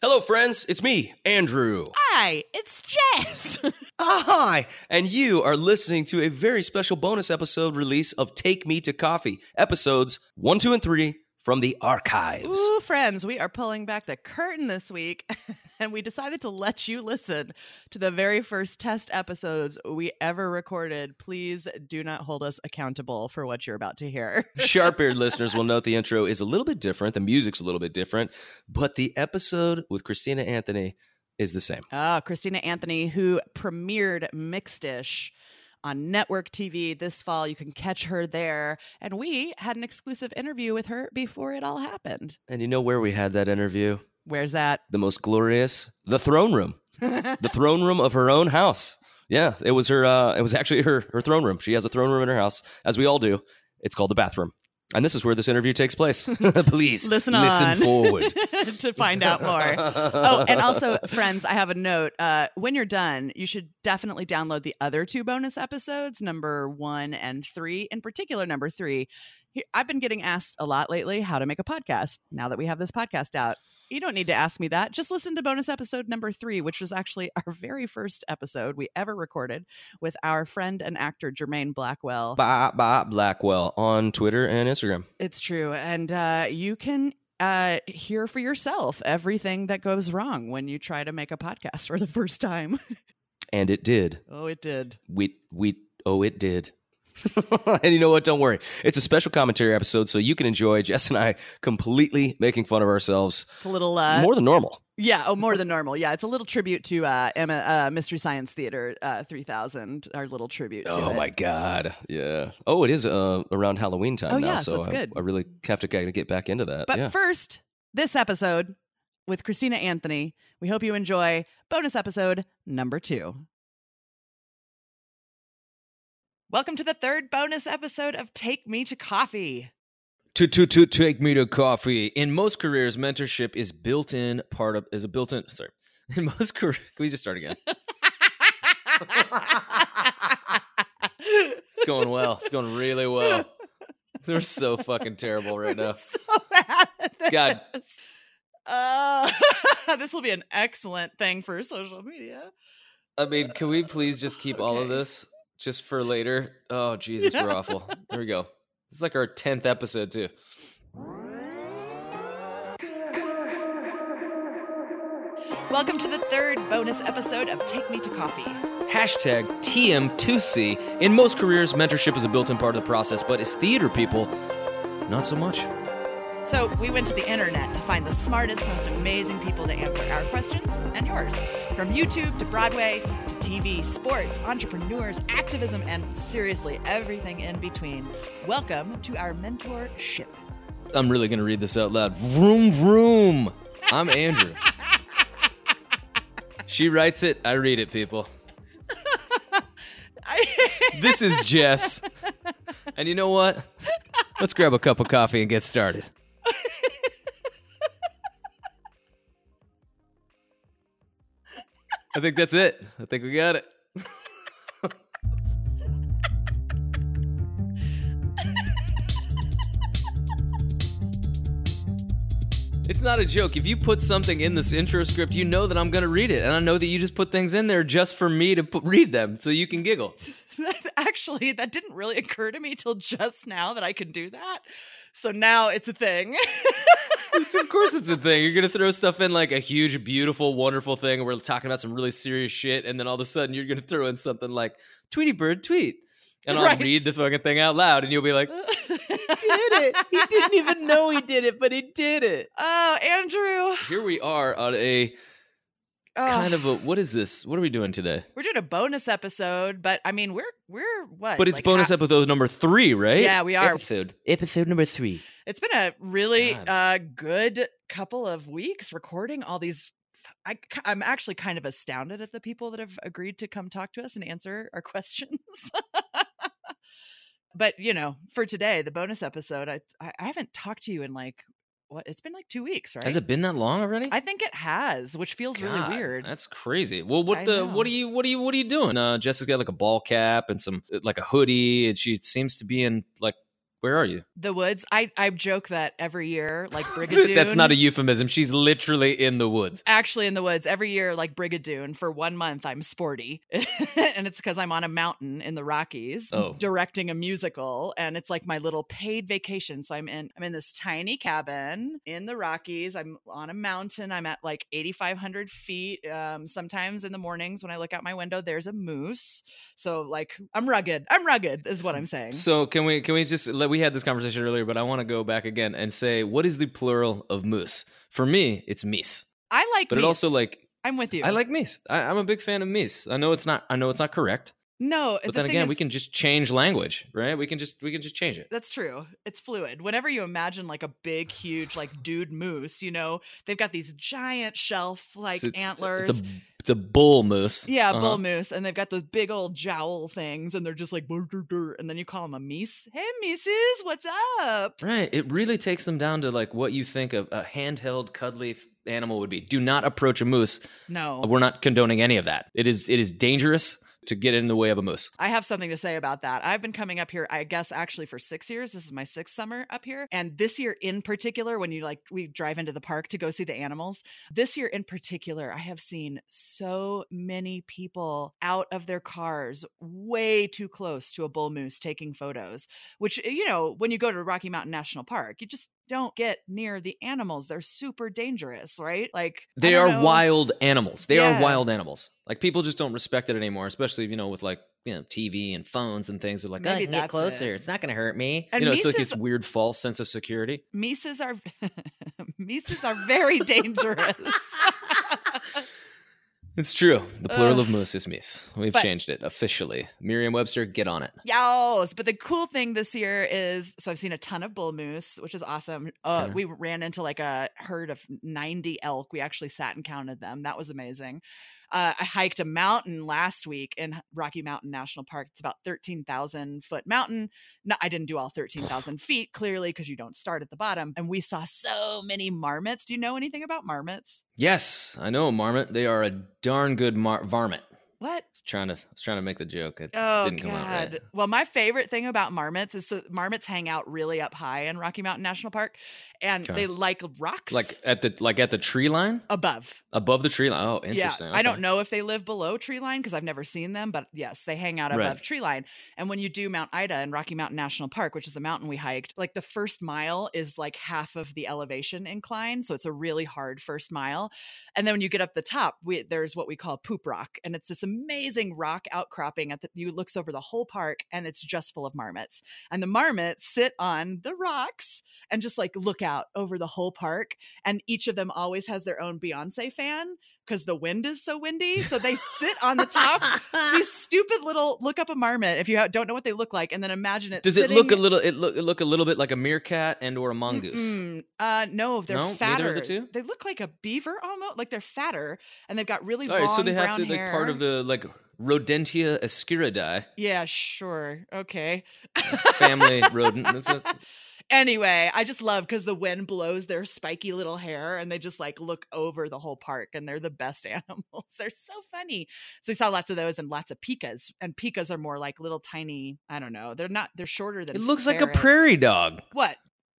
Hello, friends. It's me, Andrew. Hi, it's Jess. Ah, hi. And you are listening to a very special bonus episode release of Take Me to Coffee, episodes one, two, and three from the archives. Ooh, friends, we are pulling back the curtain this week, and we decided to let you listen to the very first test episodes we ever recorded. Please do not hold us accountable for what you're about to hear. Sharp eared listeners will note the intro is a little bit different, the music's a little bit different, but the episode with Christina Anthony is the same. Oh, Christina Anthony, who premiered Mixedish on network TV this fall. You can catch her there. And we had an exclusive interview with her before it all happened. And you know where we had that interview? Where's that? The most glorious, the throne room, the throne room of her own house. Yeah, it was her. Uh, it was actually her her throne room. She has a throne room in her house, as we all do. It's called the bathroom. And this is where this interview takes place. Please Listen listen on. forward. to find out more. Oh, and also, friends, I have a note. Uh, when you're done, you should definitely download the other two bonus episodes, number one and three. In particular, number three. I've been getting asked a lot lately how to make a podcast now that we have this podcast out. You don't need to ask me that. Just listen to bonus episode number three, which was actually our very first episode we ever recorded with our friend and actor Jermaine Blackwell. Bob, Bob Blackwell on Twitter and Instagram. It's true. And uh, you can uh, hear for yourself everything that goes wrong when you try to make a podcast for the first time. And it did. oh, it did. We we oh it did. and you know what? Don't worry. It's a special commentary episode, so you can enjoy Jess and I completely making fun of ourselves It's a little, uh, more than normal. yeah, oh, more than normal. Yeah, it's a little tribute to uh, Emma, uh, Mystery Science Theater uh, 3000, our little tribute to Oh it. my god! Yeah. Oh, it is uh, around Halloween time Oh, now, yeah, so it's I, good. I really have to get back into that. But yeah. first, this episode with Christina Anthony. We hope you enjoy bonus episode number two. Welcome to the third bonus episode of Take Me to Coffee. To, to, to take me to coffee. In most careers, mentorship is built in part of is a built in sorry. In most careers, can we just start again? It's going well. It's going really well. They're so fucking terrible right now. so bad God. Uh, this will be an excellent thing for social media. I mean, can we please just keep all of this just for later? Oh Jesus, we're awful. Here we go. It's like our tenth episode too. Welcome to the third bonus episode of Take Me to Coffee. Hashtag TM2C. In most careers, mentorship is a built in part of the process, but as theater people, not so much. So, we went to the internet to find the smartest, most amazing people to answer our questions and yours. From YouTube to Broadway to TV, sports, entrepreneurs, activism, and seriously, everything in between. Welcome to our mentorship. I'm really going to read this out loud. Vroom, vroom. I'm Andrew. she writes it, I read it, people. This is Jess. And you know what? Let's grab a cup of coffee and get started. I think that's it. I think we got it. It's not a joke. If you put something in this intro script, you know that I'm going to read it. And I know that you just put things in there just for me to put, read them so you can giggle. actually, that didn't really occur to me till just now that I can do that. So now it's a thing. It's, of course, it's a thing. You're gonna throw stuff in like a huge, beautiful, wonderful thing. We're talking about some really serious shit, and then all of a sudden you're gonna throw in something like "Tweety Bird tweet," and I'll Right. read the fucking thing out loud, and you'll be like, "He did it. He didn't even know he did it, but he did it. Oh, Andrew. Here we are on a Oh, kind of a what is this? What are we doing today? We're doing a bonus episode, but I mean, we're we're what? But it's like bonus half- episode number three, right? Yeah, we are. Episode episode number three. It's been a really uh, good couple of weeks recording all these. I, am actually kind of astounded at the people that have agreed to come talk to us and answer our questions. but you know, for today, the bonus episode, I I haven't talked to you in like what? It's been like two weeks, right? Has it been that long already? I think it has, which feels really weird. That's crazy. Well, what I the know. what are you what are you what are you doing? Uh Jessica's got like a ball cap and some like a hoodie, and she seems to be in like Where are you? The woods. I I joke that every year, like Brigadoon. That's not a euphemism. She's literally in the woods. actually in the woods every year like brigadoon for one month i'm sporty and it's because i'm on a mountain in the rockies Oh. directing a musical and it's like my little paid vacation so i'm in i'm in this tiny cabin in the rockies i'm on a mountain i'm at like 8500 feet um, sometimes in the mornings when i look out my window there's a moose so like i'm rugged i'm rugged is what i'm saying So can we can we just let we had this conversation earlier, but I want to go back again and say what is the plural of moose? For me, it's meese. i like But it also like i'm with you I like meese. I, I'm a big fan of meese. I know it's not I know it's not correct, no but the then again, we can just change language, right? We can just we can just change it. That's true. It's fluid. Whenever you imagine like a big, huge, like dude moose, you know, they've got these giant shelf like antlers. It's a it's a bull moose. yeah, Uh-huh. bull moose, and they've got those big old jowl things, and they're just like, "Brr, brr, brr," and then you call them a meese. Hey, meeses, what's up? Right. It really takes them down to like what you think of a handheld, cuddly animal would be. Do not approach a moose. No, We're not condoning any of that. It is it is dangerous to get in the way of a moose. I have something to say about that. I've been coming up here, I guess, actually for six years. This is my sixth summer up here. And this year in particular, when you like, we drive into the park to go see the animals, this year in particular, I have seen so many people out of their cars way too close to a bull moose taking photos, which, you know, when you go to Rocky Mountain National Park, you just don't get near the animals. They're super dangerous, right? Like, They are know. wild animals. They Yeah. are wild animals. Like people just don't respect it anymore, especially you know with like you know TV and phones and things. They're like, Maybe I can get closer. it. It's not going to hurt me. And you know, it's like this weird false sense of security. Mises are Mises are very dangerous. It's true. The plural Ugh. of moose is meese. We've But- changed it officially. Merriam-Webster, get on it. Yes, but the cool thing this year is so I've seen a ton of bull moose, which is awesome. Uh, Okay. We ran into like a herd of 90 elk. We actually sat and counted them. That was amazing. Uh, I hiked a mountain last week in Rocky Mountain National Park. It's about 13,000 foot mountain. No, I didn't do all 13,000 feet, clearly, because you don't start at the bottom. And we saw so many marmots. Do you know anything about marmots? Yes, I know, Marmot. They are a darn good mar- varmint. What? I was trying to, I was trying to make the joke. It Oh didn't come out right. God! Well, my favorite thing about marmots is so marmots hang out really up high in Rocky Mountain National Park, and Okay. they like rocks, Like at the like at the tree line above. above the tree line. Oh, interesting. Yeah, I don't know if they live below tree line because I've never seen them, but yes, they hang out above Right. tree line. And when you do Mount Ida in Rocky Mountain National Park, which is the mountain we hiked, like the first mile is like half of the elevation incline, so it's a really hard first mile. And then when you get up the top, we, there's what we call poop rock, and it's this amazing rock outcropping at the you looks over the whole park, and it's just full of marmots. And the marmots sit on the rocks and just like look out over the whole park, and each of them always has their own Beyonce fan because the wind is so windy. So they sit on the top. These stupid little look up a marmot if you don't know what they look like, and then imagine it. Does it look a little? It look it look a little bit like a meerkat and or a mongoose. Mm-mm. Uh, no, they're No? Fatter. the two? They look like a beaver almost. Like they're fatter, and they've got really All right, long so they have to like part of the like Rodentia Sciuridae Yeah, sure. Okay. family rodent. That's a, Anyway, I just love because the wind blows their spiky little hair and they just like look over the whole park and they're the best animals. they're so funny. So we saw lots of those and lots of pikas. And pikas are more like little tiny, I don't know. They're not, they're shorter than it looks like a prairie dog. What?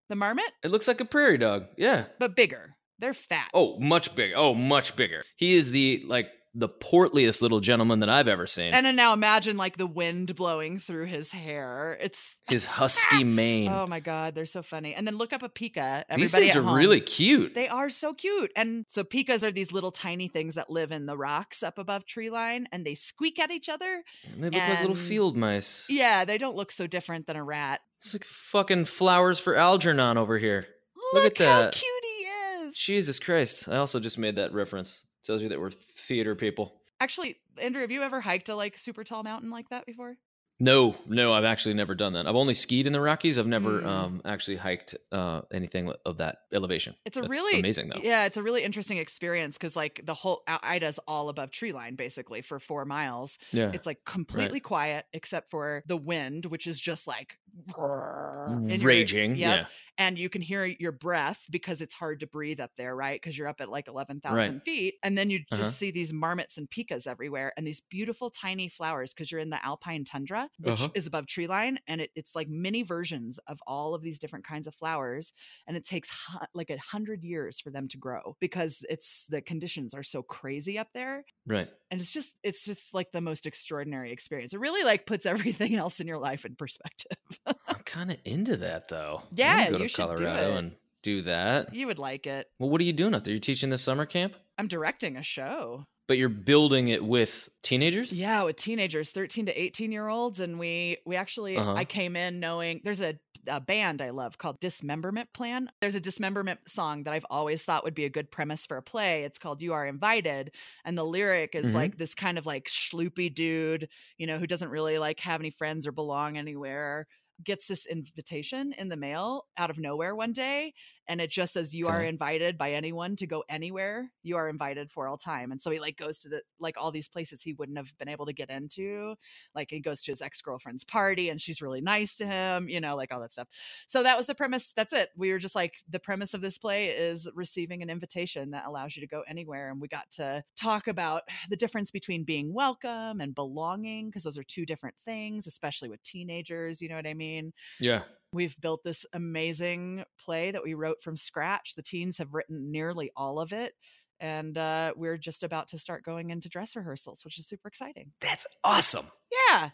The marmot? It looks like a prairie dog. Yeah. But bigger. They're fat. Oh, much bigger. Oh, much bigger. He is the like the portliest little gentleman that I've ever seen. And then now imagine like the wind blowing through his hair. It's His husky mane. oh my god, they're so funny. And then look up a pika. These things at are home. really cute. They are so cute. And so pikas are these little tiny things that live in the rocks up above tree line and they squeak at each other. They look like little field mice. Yeah, they don't look so different than a rat. It's like fucking flowers for Algernon over here. Look at how that. cute he is. Jesus Christ. I also just made that reference. Tells you that we're theater people. Actually, Andrew, have you ever hiked a like super tall mountain like that before? No, no, I've actually never done that. I've only skied in the Rockies. I've never Mm. um, actually hiked uh, anything of that elevation. It's a That's really amazing though. Yeah, it's a really interesting experience because like the whole Ida's all above tree line basically for four miles. Yeah. It's like completely quiet except for the wind, which is just like in Raging. Yep. Yeah. and you can hear your breath because it's hard to breathe up there, right? Because you're up at like 11,000 Right. feet. And then you Uh-huh. just see these marmots and pikas everywhere and these beautiful tiny flowers because you're in the alpine tundra. Which Uh-huh. is above tree line, and it, it's like mini versions of all of these different kinds of flowers, and it takes hu- like a hundred years for them to grow because it's the conditions are so crazy up there Right. and it's just it's just like the most extraordinary experience it really like puts everything else in your life in perspective I'm kind of into that though. Yeah, go you to should do Colorado it. and do that. you would like it Well, what are you doing out there? You're teaching this summer camp, i'm directing a show but you're building it with teenagers. yeah with teenagers 13 to 18 year olds and we we actually Uh-huh. i came in knowing there's a, a band i love called dismemberment plan there's a dismemberment song that i've always thought would be a good premise for a play it's called you are invited and the lyric is Mhm. like this kind of like schloopy dude you know who doesn't really like have any friends or belong anywhere gets this invitation in the mail out of nowhere one day and it just says you are invited by anyone to go anywhere you are invited for all time. And so he like goes to the like all these places he wouldn't have been able to get into. Like he goes to his ex-girlfriend's party and she's really nice to him you know like all that stuff. So that was the premise. That's it. We were just like the premise of this play is receiving an invitation that allows you to go anywhere and we got to talk about the difference between being welcome and belonging because those are two different things especially with teenagers you know what i mean? Yeah. We've built this amazing play that we wrote from scratch. The teens have written nearly all of it. And uh, we're just about to start going into dress rehearsals, which is super exciting. That's awesome. Yeah.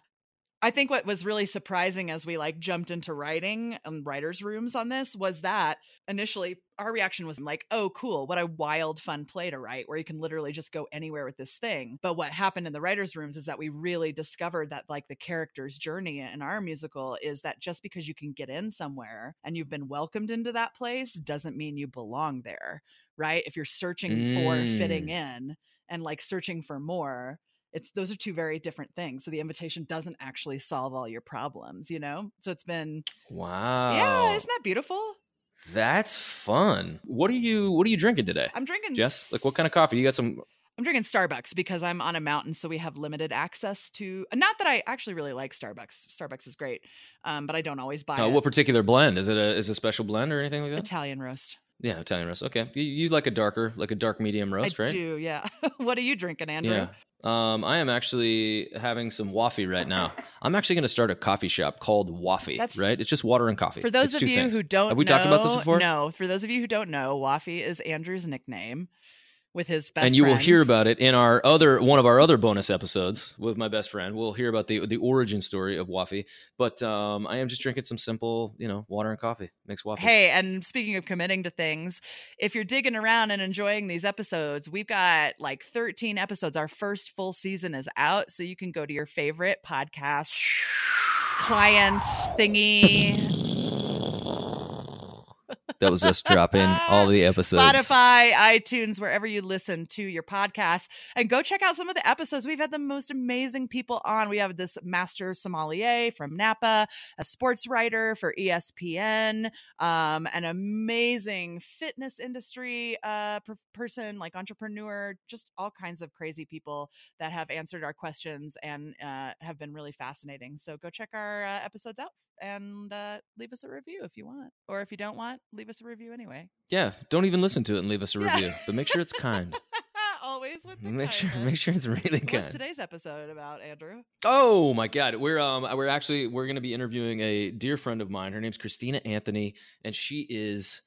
I think what was really surprising as we like jumped into writing and writers' rooms on this was that initially our reaction was like, oh, cool, what a wild, fun play to write where you can literally just go anywhere with this thing. But what happened in the writers' rooms is that we really discovered that like the character's journey in our musical is that just because you can get in somewhere and you've been welcomed into that place doesn't mean you belong there, right? If you're searching for fitting mm. in and like searching for more, it's those are two very different things so the invitation doesn't actually solve all your problems you know so it's been Wow. yeah isn't that beautiful That's fun. What are you What are you drinking today, i'm drinking Jess? Like, what kind of coffee? You got some? i'm drinking starbucks because i'm on a mountain so we have limited access to not that i actually really like starbucks starbucks is great um, but i don't always buy Uh, it. what particular blend? Is it a is it a special blend or anything like that? italian roast yeah, Italian roast. Okay, you, you like a darker, like a dark medium roast, i right? do yeah what are you drinking andrew Yeah. Um, I am actually having some waffy right now. I'm actually going to start a coffee shop called Waffy. That's- right? It's just water and coffee. For those It's of you things. who don't have we know, talked about this before? No, for those of you who don't know, Waffy is Andrew's nickname with his best and you will hear about it in our other one of our other bonus episodes with my best friend. We'll hear about the the origin story of Waffy. But um, I am just drinking some simple, you know, water and coffee. Makes Waffy. Hey, and speaking of committing to things, if you're digging around and enjoying these episodes, we've got like 13 episodes. Our first full season is out, so you can go to your favorite podcast client thingy, that was us dropping all the episodes. Spotify, iTunes, wherever you listen to your podcast, and go check out some of the episodes. We've had the most amazing people on. We have this master sommelier from Napa, a sports writer for ESPN, um, an amazing fitness industry uh, per- person, like entrepreneur, just all kinds of crazy people that have answered our questions and uh, have been really fascinating. So go check our uh, episodes out and uh, leave us a review if you want, or if you don't want, leave us a review anyway. Yeah, don't even listen to it and leave us a Yeah. review, but make sure it's kind. Always with the make sure, make sure it's really What's today's episode about, Andrew? Oh my god, we're um we're actually we're going to be interviewing a dear friend of mine. Her name's Christina Anthony and she is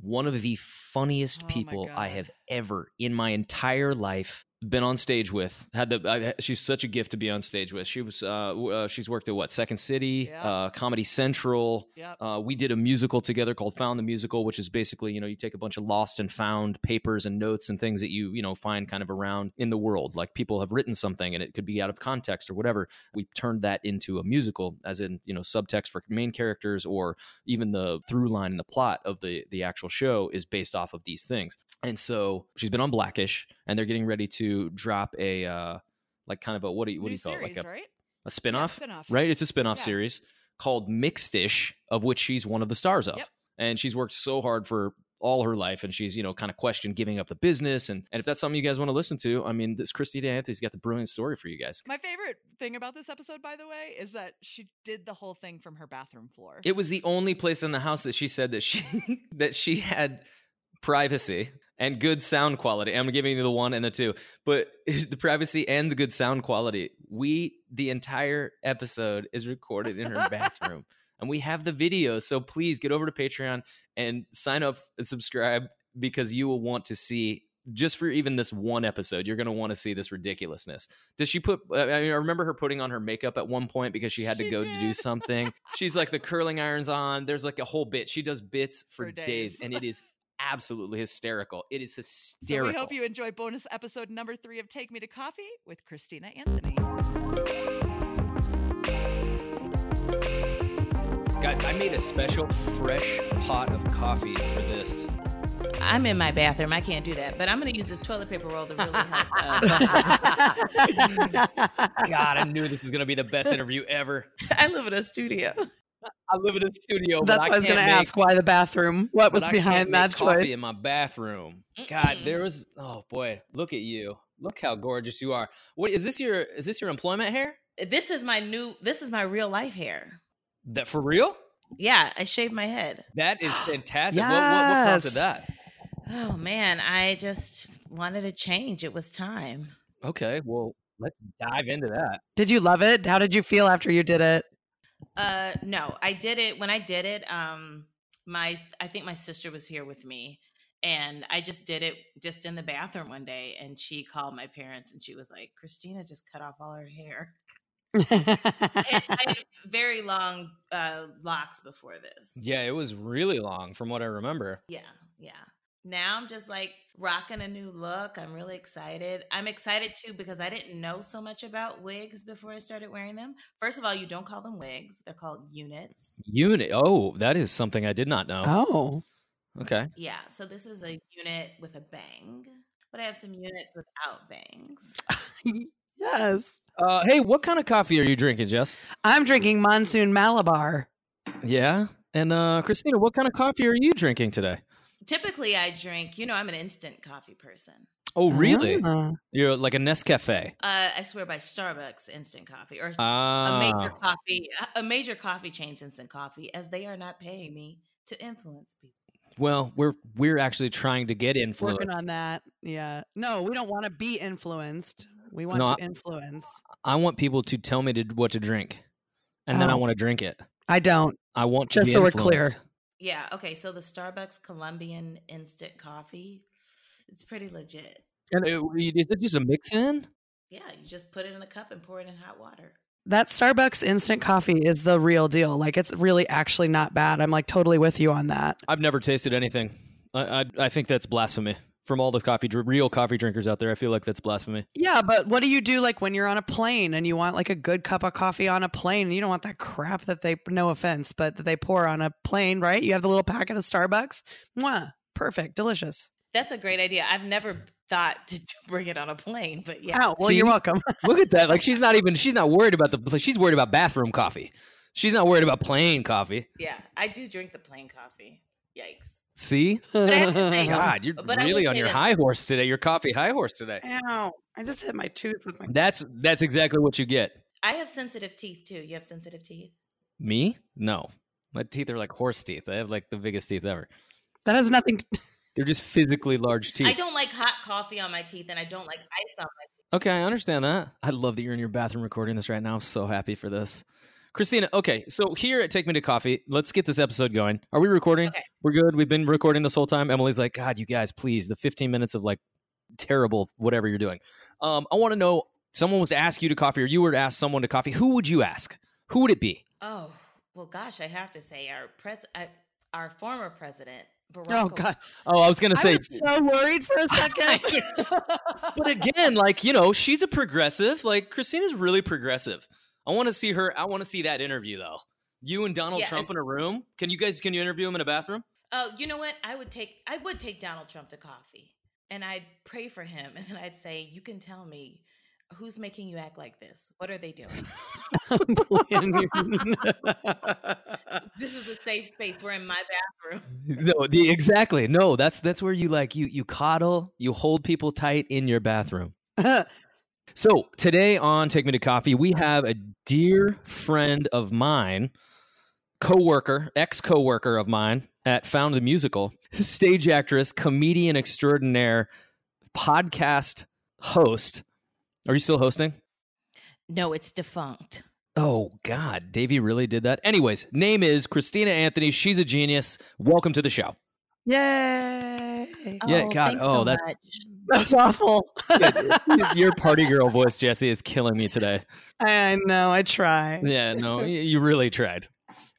one of the funniest Oh people I have ever in my entire life been on stage with. Had the I, she's such a gift to be on stage with. She was uh, uh she's worked at what Second City, uh, Comedy Central. Yep. Uh, we did a musical together called Found the Musical, which is basically, you know, you take a bunch of lost and found papers and notes and things that you, you know, find kind of around in the world. Like people have written something and it could be out of context or whatever. We turned that into a musical, as in, you know, subtext for main characters or even the through line in the plot of the the actual show is based off of these things. And so she's been on Blackish and they're getting ready to drop a uh like kind of a what do you what do you call series, it? Like a, right? a spin-off? spin-off. right? It's a spin-off Yeah. series called Mixedish, of which she's one of the stars of. Yep. And she's worked so hard for all her life and she's, you know, kind of questioned giving up the business. And, and if that's something you guys want to listen to, I mean, this Christina Anthony's got the brilliant story for you guys. My favorite thing about this episode, by the way, is that she did the whole thing from her bathroom floor. It was the only place in the house that she said that she that she had privacy and good sound quality. I'm giving you the one and the two, but the privacy and the good sound quality. We the entire episode is recorded in her bathroom, and we have the video. So please get over to Patreon and sign up and subscribe because you will want to see just for even this one episode, you're going to want to see this ridiculousness. Does she put? I, mean, I remember her putting on her makeup at one point because she had to She go to do something. She's like the curling irons on. There's like a whole bit. She does bits for, For days. days. and it is absolutely hysterical. It is So hysterical. we hope you enjoy bonus episode number three of Take Me to Coffee with Christina Anthony. Guys, I made a special fresh pot of coffee for this. I'm in my bathroom. I can't do that, but I'm going to use this toilet paper roll to really help. Uh, God, I knew this was going to be the best interview ever. I live in a studio. I live in a studio. but That's I why I was going to make- ask why the bathroom. What was but I can't behind make that coffee choice? in my bathroom. God, there mm. was. Oh boy, look at you. Look how gorgeous you are. What is this? Your is this your employment hair? Uh, this is my new. This is my real life hair. That for real? Yeah, I shaved my head. That is fantastic. What, what, what prompted Yes. that? Oh man, I just wanted a change. It was time. Okay, well, let's dive into that. Did you love it? How did you feel after you did it? Uh, no, I did it when I did it. Um, my I think my sister was here with me, and I just did it just in the bathroom one day. And she called my parents, and she was like, "Christina just cut off all her hair." And I had very long uh, locks before this. Yeah, it was really long from what I remember. Yeah, yeah. Now I'm just like rocking a new look. I'm really excited. I'm excited too because I didn't know so much about wigs before I started wearing them. First of all, you don't call them wigs, they're called units. Unit. Oh, that is something I did not know. oh. Okay. Yeah, so this is a unit with a bang, but I have some units without bangs. Yes. Uh, hey, what kind of coffee are you drinking, Jess? I'm drinking Monsoon Malabar. Yeah. And uh, Christina, what kind of coffee are you drinking today? Typically, I drink, you know, I'm an instant coffee person. Oh, really? Ah. You're like a Nescafe. Uh, I swear by Starbucks instant coffee or a Ah. major coffee, a major coffee chain's instant coffee, as they are not paying me to influence people. Well, we're we're actually trying to get influence. Working on that. Yeah. No, we don't want to be influenced. We want No, to influence. I want people to tell me to what to drink, and then I Oh. want to drink it. I don't. I want to Just be so we're clear. Influenced. Yeah. Okay. So the Starbucks Colombian instant coffee, it's pretty legit. And uh, is it just a mix in? Yeah. You just put it in a cup and pour it in hot water. That Starbucks instant coffee is the real deal. Like it's really actually not bad. I'm like totally with you on that. I've never tasted anything. I I, I think that's blasphemy from all the coffee dr- real coffee drinkers out there. I feel like that's blasphemy. Yeah, but what do you do like when you're on a plane and you want like a good cup of coffee on a plane and you don't want that crap that they no offense, but that they pour on a plane, right? You have the little packet of Starbucks. Mwah, perfect, delicious. That's a great idea. I've never thought to bring it on a plane, but yeah. Oh, well, See? you're welcome. Look at that! Like she's not even she's not worried about the she's worried about bathroom coffee. She's not worried about plain coffee. Yeah. I do drink the plain coffee. Yikes. See, I have to say- God, you're But really on your this. high horse today. Your coffee high horse today. Ow! I just hit my tooth with my. That's that's exactly what you get. I have sensitive teeth too. You have sensitive teeth? Me? No, my teeth are like horse teeth. I have like the biggest teeth ever. That has nothing. They're just physically large teeth. I don't like hot coffee on my teeth and I don't like ice on my teeth. Okay, I understand that. I love that you're in your bathroom recording this right now. I'm so happy for this. Christina, okay, so here at Take Me to Coffee, let's get this episode going. Are we recording? Okay. We're good. We've been recording this whole time. Emily's like, God, you guys, please, the 15 minutes of like terrible whatever you're doing. Um, I want to know someone was to ask you to coffee or you were to ask someone to coffee. Who would you ask? Who would it be? Oh, well, gosh, I have to say our pres- uh, our former president, Barack Oh God! Oh, I was going to I say, was so worried for a second. but again, like, you know, she's a progressive. Like, Christina's really progressive. I want to see her. I want to see that interview though. You and Donald Yeah, Trump in a room. Can you guys? Can you interview him in a bathroom? Oh, you know what? I would take I would take Donald Trump to coffee, and I'd pray for him, and then I'd say, "You can tell me who's making you act like this. What are they doing? this is a safe space. We're in my bathroom." no, the, exactly. No, that's that's where you like you you coddle, you hold people tight in your bathroom. So today on Take Me to Coffee, we have a dear friend of mine, coworker, ex coworker of mine, at Found the Musical, stage actress, comedian extraordinaire, podcast host. Are you still hosting? No, it's defunct. Oh God, Davey really did that. Anyways, name is Christina Anthony. She's a genius. Welcome to the show. Yay! Oh, yeah, oh, God, thanks oh, so that- much. That's awful. Your party girl voice, Jesse, is killing me today. I know. I try. Yeah, no, you really tried.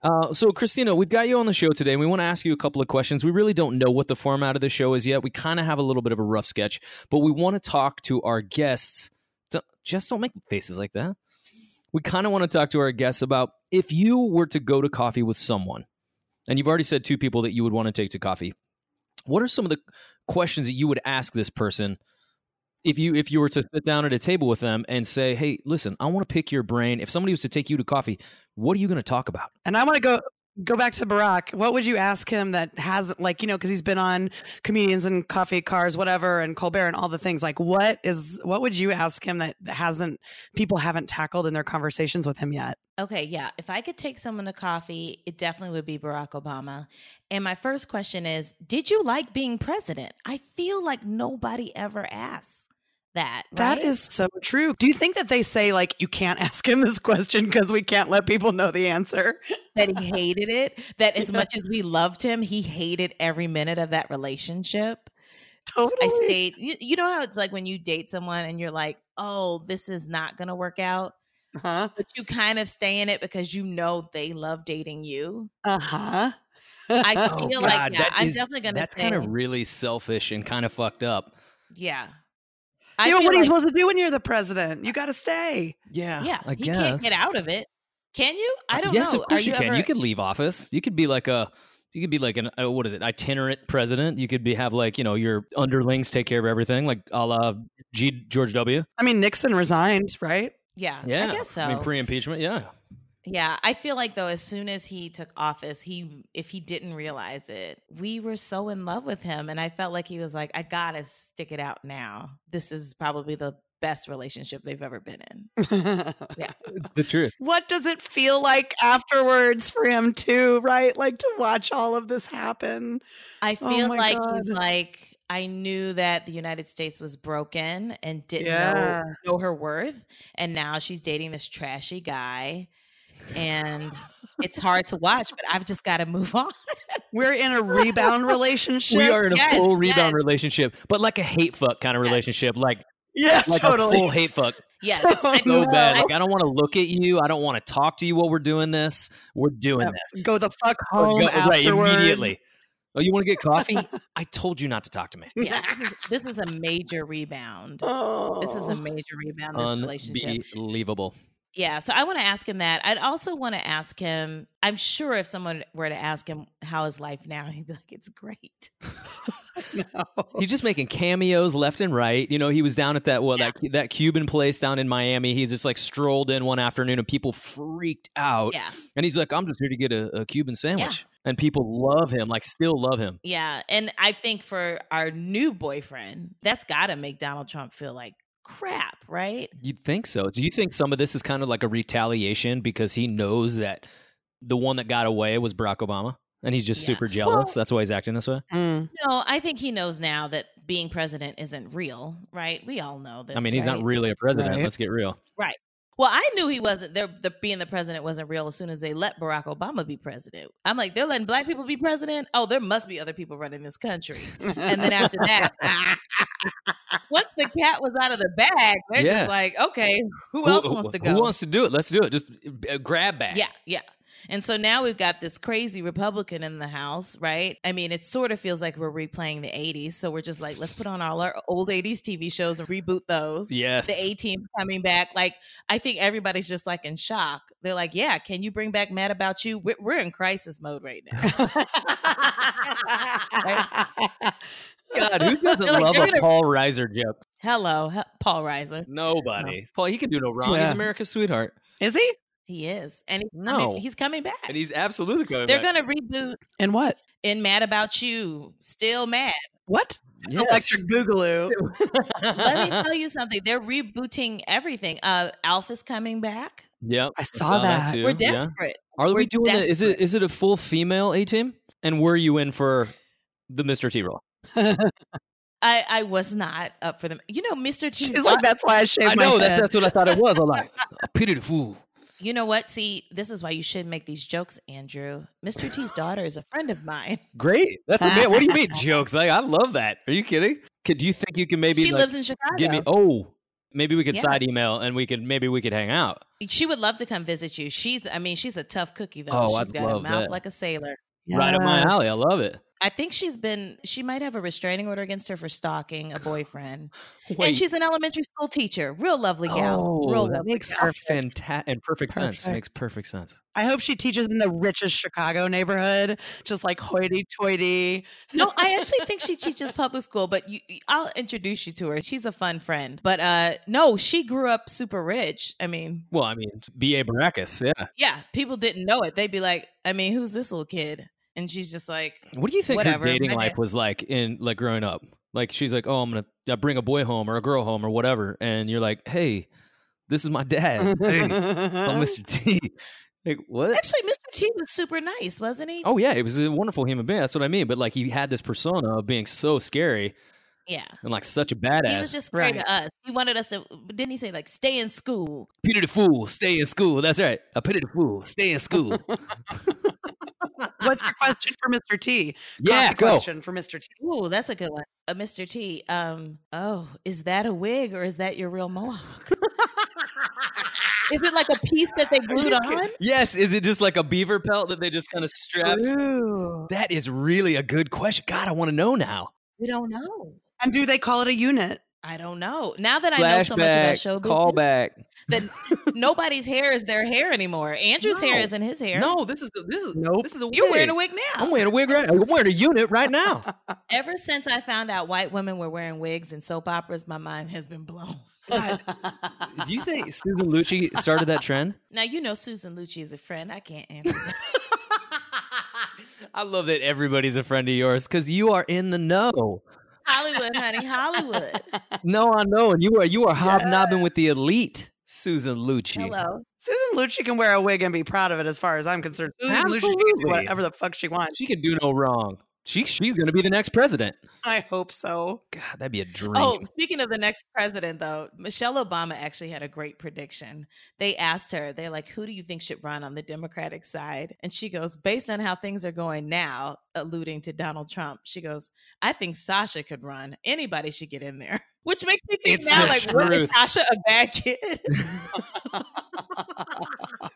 Uh, so, Christina, we've got you on the show today, and we want to ask you a couple of questions. We really don't know what the format of the show is yet. We kind of have a little bit of a rough sketch, but we want to talk to our guests. Don't, just don't make faces like that. We kind of want to talk to our guests about if you were to go to coffee with someone, and you've already said two people that you would want to take to coffee. What are some of the questions that you would ask this person if you if you were to sit down at a table with them and say, "Hey, listen, I want to pick your brain. If somebody was to take you to coffee, what are you going to talk about?" And I want to go go back to Barack. What would you ask him that has like you know because he's been on comedians and coffee cars, whatever, and Colbert and all the things. Like, what is what would you ask him that hasn't people haven't tackled in their conversations with him yet? Okay, yeah. If I could take someone to coffee, it definitely would be Barack Obama. And my first question is Did you like being president? I feel like nobody ever asks that. That right? is so true. Do you think that they say like you can't ask him this question because we can't let people know the answer? that he hated it. That as Yeah. much as we loved him, he hated every minute of that relationship. Totally. I stayed. You, you know how it's like when you date someone and you're like, oh, this is not going to work out. Huh? But you kind of stay in it because you know they love dating you. Uh huh. I Oh, feel like, God, yeah, that I'm is- definitely going to That's kind of really selfish and kind of fucked up. yeah. Yeah, I but feel what are you supposed to do when you're the president? You got to stay. Yeah, yeah, I he guess. can't get out of it. Can you? I don't yes, know. of course Are you, can. ever- You could leave office. You could be like a. You could be like an uh, what is it? Itinerant president. You could be have like you know your underlings take care of everything, like a la G George W. I mean, Nixon resigned, right? Yeah, Yeah, I guess so. I mean pre-impeachment. Yeah, Yeah, I feel like though as soon as he took office, he if he didn't realize it, we were so in love with him and I felt like he was like I got to stick it out now. This is probably the best relationship they've ever been in. it's the truth. what does it feel like afterwards for him too, right? Like to watch all of this happen. I Oh feel my like he's like I knew that the United States was broken and didn't Yeah. know, know her worth and now she's dating this trashy guy and it's hard to watch but I've just got to move on. We're in a rebound relationship. We are in a Yes, full rebound yes. relationship, but like a hate fuck kind of Yes. relationship, like yeah, like totally. a full hate fuck. Yes. Oh, I- So no. bad. Like I don't want to look at you. I don't want to talk to you while we're doing this. We're doing Yep. this. Go the fuck home go- right immediately. Oh, you want to get coffee? I told you not to talk to me. yeah, this is, a major rebound. Oh. This is a major rebound. This oh. relationship. Unbelievable. Yeah. So I want to ask him that. I'd also want to ask him. I'm sure if someone were to ask him how is life now, he'd be like, "It's great." no. He's just making cameos left and right. You know, he was down at that well that that Cuban place down in Miami. He just like strolled in one afternoon and people freaked out. Yeah. And he's like, "I'm just here to get a, a Cuban sandwich." And people love him, like still love him. Yeah. And I think for our new boyfriend, that's got to make Donald Trump feel like crap, right? You'd think so. Do you think some of this is kind of like a retaliation because he knows that the one that got away was Barack Obama? And he's just Yeah. super jealous. Well- That's why he's acting this way. Mm. No, I think he knows now that being president isn't real, right? We all know this. I mean, he's right? not really a president. Right. Let's get real. Right. Well, I knew he wasn't. There, the being the president wasn't real as soon as they let Barack Obama be president. I'm like, they're letting black people be president. Oh, there must be other people running this country. And then after that, once the cat was out of the bag, they're Yeah. just like, okay, who, else wants to go? Who wants to do it? Let's do it. Just uh, grab bag. Yeah, yeah. And so now we've got this crazy Republican in the House, right? I mean, it sort of feels like we're replaying the 80s. So we're just like, let's put on all our old 80s TV shows and reboot those. Yes. The A team coming back. Like, I think everybody's just like in shock. They're like, yeah, can you bring back Mad About You? We're, we're in crisis mode right now. God, who doesn't like, love they're a gonna- Paul Reiser joke? Hello, he- Paul Reiser. Nobody. Paul, he can do no wrong. He's America's sweetheart. Is he? He is. And he's, No. coming, he's coming back. And he's absolutely coming They're back. going to reboot And what? in Mad About You. Still mad. What? Yes. Electric Boogaloo. Let me tell you something. They're rebooting everything. Uh Alpha's coming back. Yep. I saw that. too. We're yeah. desperate. Are we We're doing it? Is it desperate. it a full female A team? And were you in for the Mr. T role? I, I was not up for them. You know, Mr. T. She's like, that's why I shaved I my know head. that's that's what I thought it was. I'm like, pity the fool. You know what? See, this is why you should make these jokes, Andrew. Mr. T's daughter is a friend of mine. Great. That's man, what do you mean jokes? Like I love that. Are you kidding? Could do you think you can maybe she like, lives in Chicago. give me? Oh, maybe we could Yeah. side email and we could maybe we could hang out. She would love to come visit you. She's, I mean, she's a tough cookie though. Oh, she's I'd got a mouth that. like a sailor. Right up my alley. I love it. I think she's been. She might have a restraining order against her for stalking a boyfriend, and she's an elementary school teacher. Real lovely gal. Oh, Real that makes gal. fantastic and perfect, sense. Makes perfect sense. I hope she teaches in the richest Chicago neighborhood, just like hoity-toity. No, I actually think she teaches public school, but you, I'll introduce you to her. She's a fun friend. But uh no, she grew up super rich. I mean, Well, I mean, B.A. Baracus, yeah. yeah, people didn't know it. They'd be like, I mean, who's this little kid? And she's just like, What do you think Whatever, her dating life was like in like growing up? Like she's like, oh, I'm gonna I bring a boy home or a girl home or whatever, and you're like, hey, this is my dad. hey, I'm Mr. T. Like what? actually, Mr. T was super nice, wasn't he? Oh yeah, he was a wonderful human being. That's what I mean. But like he had this persona of being so scary yeah. and like such a badass. He was just great Right. to us. He wanted us to. Didn't he say like stay in school? Peter the fool, stay in school. That's right. A pity the fool, stay in school. What's your question for Mr. T? yeah, go. question for Mr. T. Ooh, that's a good one. Uh, Mr. T. Um. Oh, is that a wig or is that your real mohawk? is it like a piece that they glued on? Yes, is it just like a beaver pelt that they just kind of strapped? Ooh. That is really a good question. God, I want to know now. We don't know. And do they call it a unit? I don't know. Now that I know so much about Flashback, show business, callback. that nobody's hair is their hair anymore. Andrew's hair isn't his hair. No, this is this is Nope. This is a wig. You're wearing a wig. wig now. I'm wearing a wig right. I'm wearing a unit right now. Ever since I found out white women were wearing wigs in soap operas, my mind has been blown. Do you think Susan Lucci started that trend? Now you know Susan Lucci is a friend. I can't answer that. I love that everybody's a friend of yours because you are in the know. Hollywood, honey, Hollywood. No, I know, and you are you are hobnobbing with the elite, Susan Lucci. Hello. Susan Lucci can wear a wig and be proud of it as far as I'm concerned. Susan Lucci can do Absolutely. whatever the fuck she wants. She can do no wrong. She she's gonna be the next president. I hope so. God, that'd be a dream. Oh, speaking of the next president, though, Michelle Obama actually had a great prediction. They asked her, they're like, who do you think should run on the Democratic side? And she goes, based on how things are going now, alluding to Donald Trump, she goes, I think Sasha could run. Anybody should get in there. Which makes me think It's now, like, what is truth. Sasha a bad kid?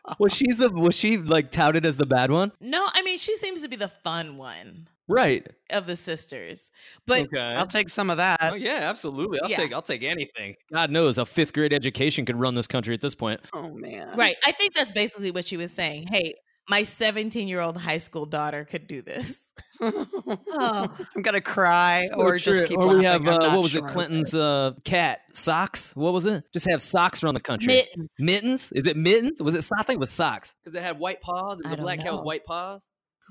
was she the was she like touted as the bad one? no, I mean, she seems to be the fun one Right. of the sisters. But okay. I'll take some of that. Oh yeah, absolutely. I'll Yeah. take I'll take anything. God knows a fifth grade education could run this country at this point. Oh man. Right. I think that's basically what she was saying. Hey, my 17 year old high school daughter could do this. Oh. I'm gonna cry So or just keep or laughing. we have uh, what was sure. it? Clinton's uh, cat socks. What was it? Just have socks around the country. Mittens. Mittens? Is it mittens? Was it? Socks? I think it was socks because it had white paws. It was I a don't black cat with white paws.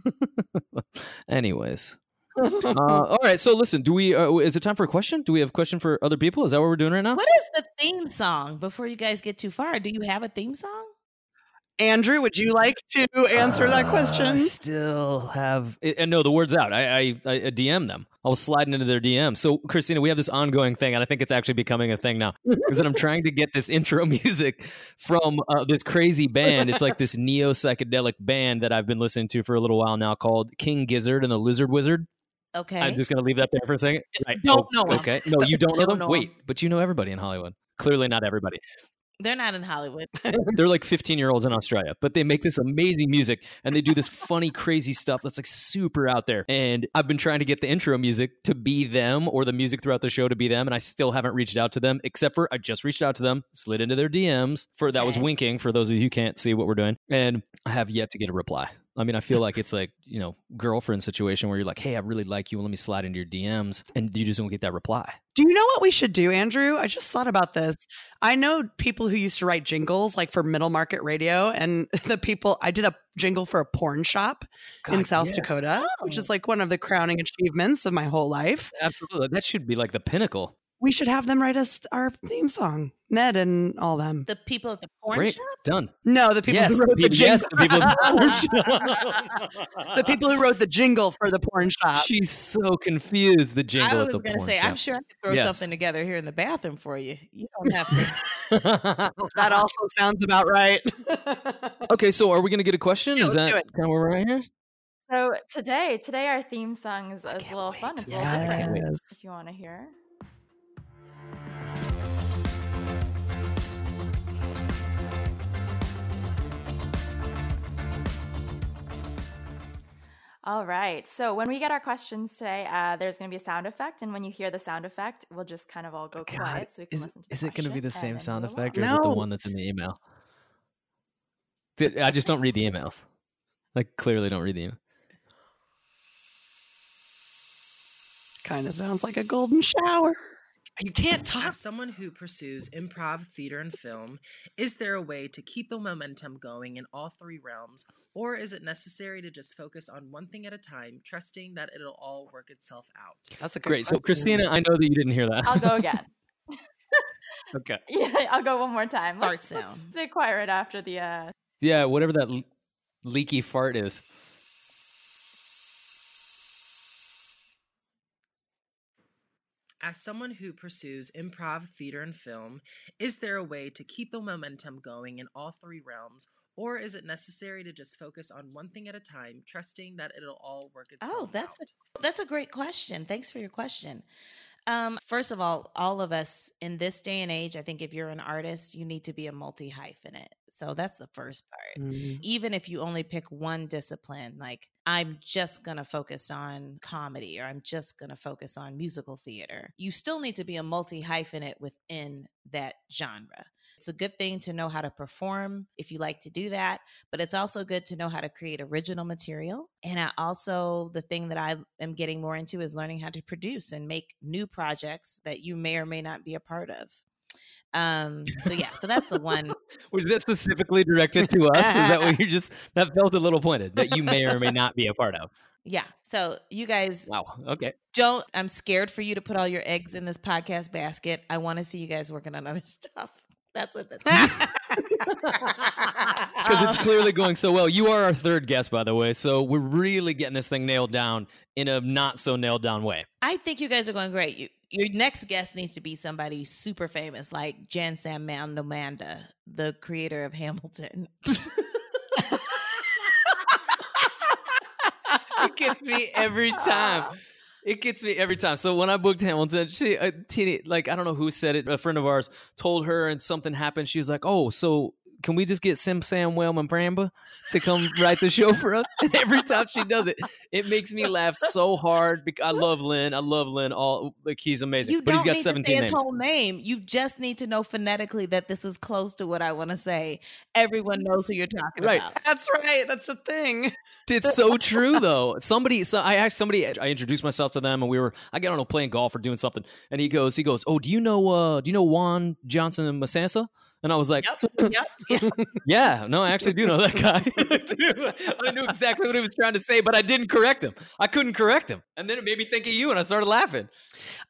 Anyways, uh, all right. So listen, do we? Uh, is it time for a question? Do we have a question for other people? Is that what we're doing right now? What is the theme song before you guys get too far? Do you have a theme song? Andrew, would you like to answer that Uh, I question? still have, and no, the word's out. I, I, I DM them. I was sliding into their DM. So, Christina, we have this ongoing thing, and I think it's actually becoming a thing now. Is that I'm trying to get this intro music from uh, this crazy band. It's like this neo psychedelic band that I've been listening to for a little while now called King Gizzard and the Lizard Wizard. Okay. I'm just going to leave that there for a second. Right. don't Oh, know. Okay. No, you don't know them? Wait, but you know everybody in Hollywood. Clearly, not everybody. They're not in Hollywood. They're like 15 year olds in Australia, but they make this amazing music and they do this funny, crazy stuff that's like super out there. And I've been trying to get the intro music to be them or the music throughout the show to be them. And I still haven't reached out to them, except for I just reached out to them, slid into their DMs for that was winking for those of you who can't see what we're doing. And I have yet to get a reply. I mean, I feel like it's like, you know, girlfriend situation where you're like, hey, I really like you. Let me slide into your DMs. And you just don't get that reply. Do you know what we should do, Andrew? I just thought about this. I know people who used to write jingles like for middle market radio, and the people I did a jingle for a porn shop in South yes. Dakota, which Oh. is like one of the crowning achievements of my whole life. Absolutely. That should be like the pinnacle. We should have them write us our theme song. Ned and all them. The people at the porn Great. shop. Done. No, the people yes, who wrote the people, jingle. yes, the people. the the people who wrote the jingle for the porn shop. She's so confused. The jingle. I at was the going to porn say, I'm sure I could throw Yes. something together here in the bathroom for you. You don't have to. That also sounds about right. okay, so are we going to get a question? Yeah, is let's that do it. kind of where we're at here? So today, today our theme song is, is a little wait. fun. It's a little Yeah, I can't different. If you want to hear. All right. So when we get our questions today, uh, there's going to be a sound effect, and when you hear the sound effect, we'll just kind of all go God, quiet so we can is, listen to. The is it going to be the same sound effect, along. or is it the one that's in the email? Did, I just don't read the emails. Like clearly don't read the email. kind of sounds like a golden shower. You can't talk. As someone who pursues improv, theater, and film, is there a way to keep the momentum going in all three realms, or is it necessary to just focus on one thing at a time, trusting that it'll all work itself out? That's a good Great. So question. Christina, I know that you didn't hear that. I'll go again. okay. yeah, I'll go one more time. Fart Let's, let's sound. stay quiet right after the. Uh, Yeah, whatever that l- leaky fart is. As someone who pursues improv, theater, and film, is there a way to keep the momentum going in all three realms, or is it necessary to just focus on one thing at a time, trusting that it'll all work oh, itself out? Oh, that's out? a that's a great question. Thanks for your question. Um, first of all, all of us in this day and age, I think if you're an artist, you need to be a multi hyphenate. So that's the first part. Mhm. Even if you only pick one discipline, like I'm just going to focus on comedy or I'm just going to focus on musical theater, you still need to be a multi hyphenate within that genre. It's a good thing to know how to perform if you like to do that, but it's also good to know how to create original material. And I also, the thing that I am getting more into is learning how to produce and make new projects that you may or may not be a part of. Um, so yeah, so that's the one. Was that specifically directed to us? Is that what you just that felt a little pointed that you may or may not be a part of? Yeah. So you guys Wow. Okay. don't, I'm scared for you to put all your eggs in this podcast basket. I want to see you guys working on other stuff. That's what that's Because it's um, clearly going so well. You are our third guest, by the way. So we're really getting this thing nailed down in a not so nailed down way. I think you guys are going great. You, your next guest needs to be somebody super famous, like Jen Sam Nomanda, the creator of Hamilton. it gets me every time. It gets me every time. So when I booked Hamilton, she uh, a teeny like I don't know who said it. A friend of ours told her, and something happened. She was like, "Oh, so can we just get Sim Sam Wellman Bramba to come write the show for us?" And every time she does it, it makes me laugh so hard. Because I love Lynn. I love Lynn. All like he's amazing, You but he's don't got need to say seventeen his names. whole name. You just need to know phonetically that this is close to what I want to say. Everyone knows who you're talking Right. about. That's right. That's the thing. It's so true though. Somebody, so I asked somebody. I introduced myself to them, and we were, I don't know, playing golf or doing something. And he goes, he goes, oh, do you know, uh, do you know Juan Johnson and Masasa? And I was like, Yep. Yep. yep. yeah, no, I actually do know that guy. I knew exactly what he was trying to say, but I didn't correct him. I couldn't correct him, and then it made me think of you, and I started laughing.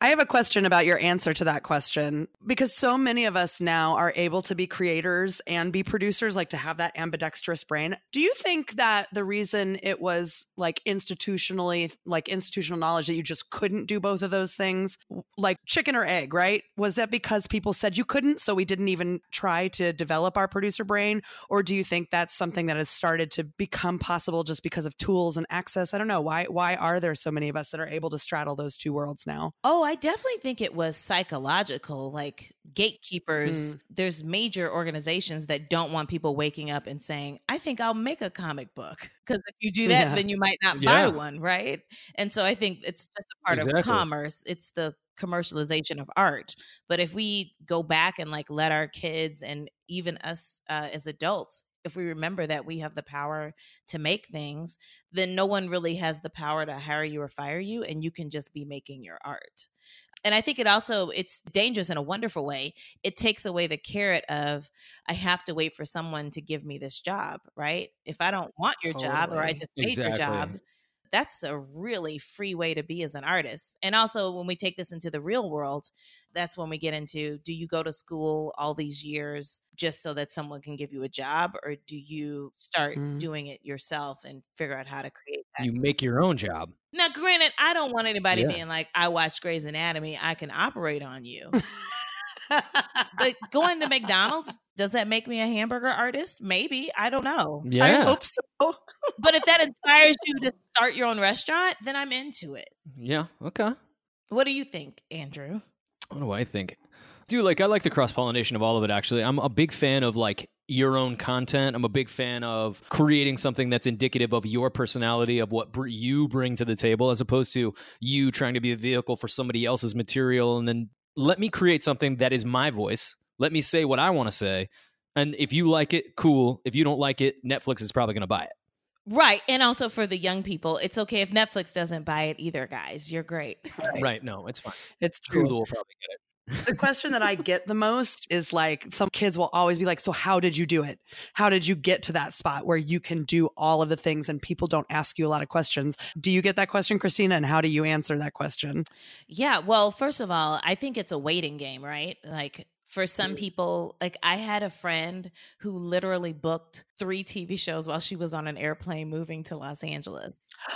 I have a question about your answer to that question because so many of us now are able to be creators and be producers, like to have that ambidextrous brain. Do you think that the reason it was like institutionally, like institutional knowledge that you just couldn't do both of those things, like chicken or egg, right? Was that because people said you couldn't, so we didn't even try to develop our producer brain? Or do you think that's something that has started to become possible just because of tools and access? I don't know. Why why are there so many of us that are able to straddle those two worlds now? Oh, I definitely think it was psychological. Like gatekeepers, Mm. there's major organizations that don't want people waking up and saying, I think I'll make a comic book. Because if you do that, Yeah. then you might not Yeah. buy one, right? And so I think it's just a part Exactly. of commerce. It's the commercialization of art. But if we go back and like let our kids and even us uh, as adults, if we remember that we have the power to make things, then no one really has the power to hire you or fire you, and you can just be making your art and i think it also it's dangerous in a wonderful way it takes away the carrot of i have to wait for someone to give me this job right if i don't want your job or i Totally. just made your job that's a really free way to be as an artist. And also, when we take this into the real world, that's when we get into do you go to school all these years just so that someone can give you a job, or do you start Mm. doing it yourself and figure out how to create that? You make your own job. now, granted, I don't want anybody Yeah. being like, I watch Grey's Anatomy, I can operate on you. but going to McDonald's, does that make me a hamburger artist? Maybe. I don't know. Yeah. I hope so. But if that inspires you to start your own restaurant, then I'm into it. Yeah. Okay. What do you think, Andrew? What do I think? Dude, like I like the cross pollination of all of it actually. I'm a big fan of like your own content. I'm a big fan of creating something that's indicative of your personality, of what br- you bring to the table, as opposed to you trying to be a vehicle for somebody else's material. And then let me create something that is my voice. Let me say what I want to say. And if you like it, cool. If you don't like it, Netflix is probably going to buy it. Right. And also for the young people, it's okay if Netflix doesn't buy it either, guys. You're great. Right. No, it's fine. It's true. Hulu will probably get it. the question that I get the most is like some kids will always be like, So, how did you do it? How did you get to that spot where you can do all of the things and people don't ask you a lot of questions? Do you get that question, Christina? And how do you answer that question? Yeah. Well, first of all, I think it's a waiting game, right? Like for some people, like I had a friend who literally booked three TV shows while she was on an airplane moving to Los Angeles.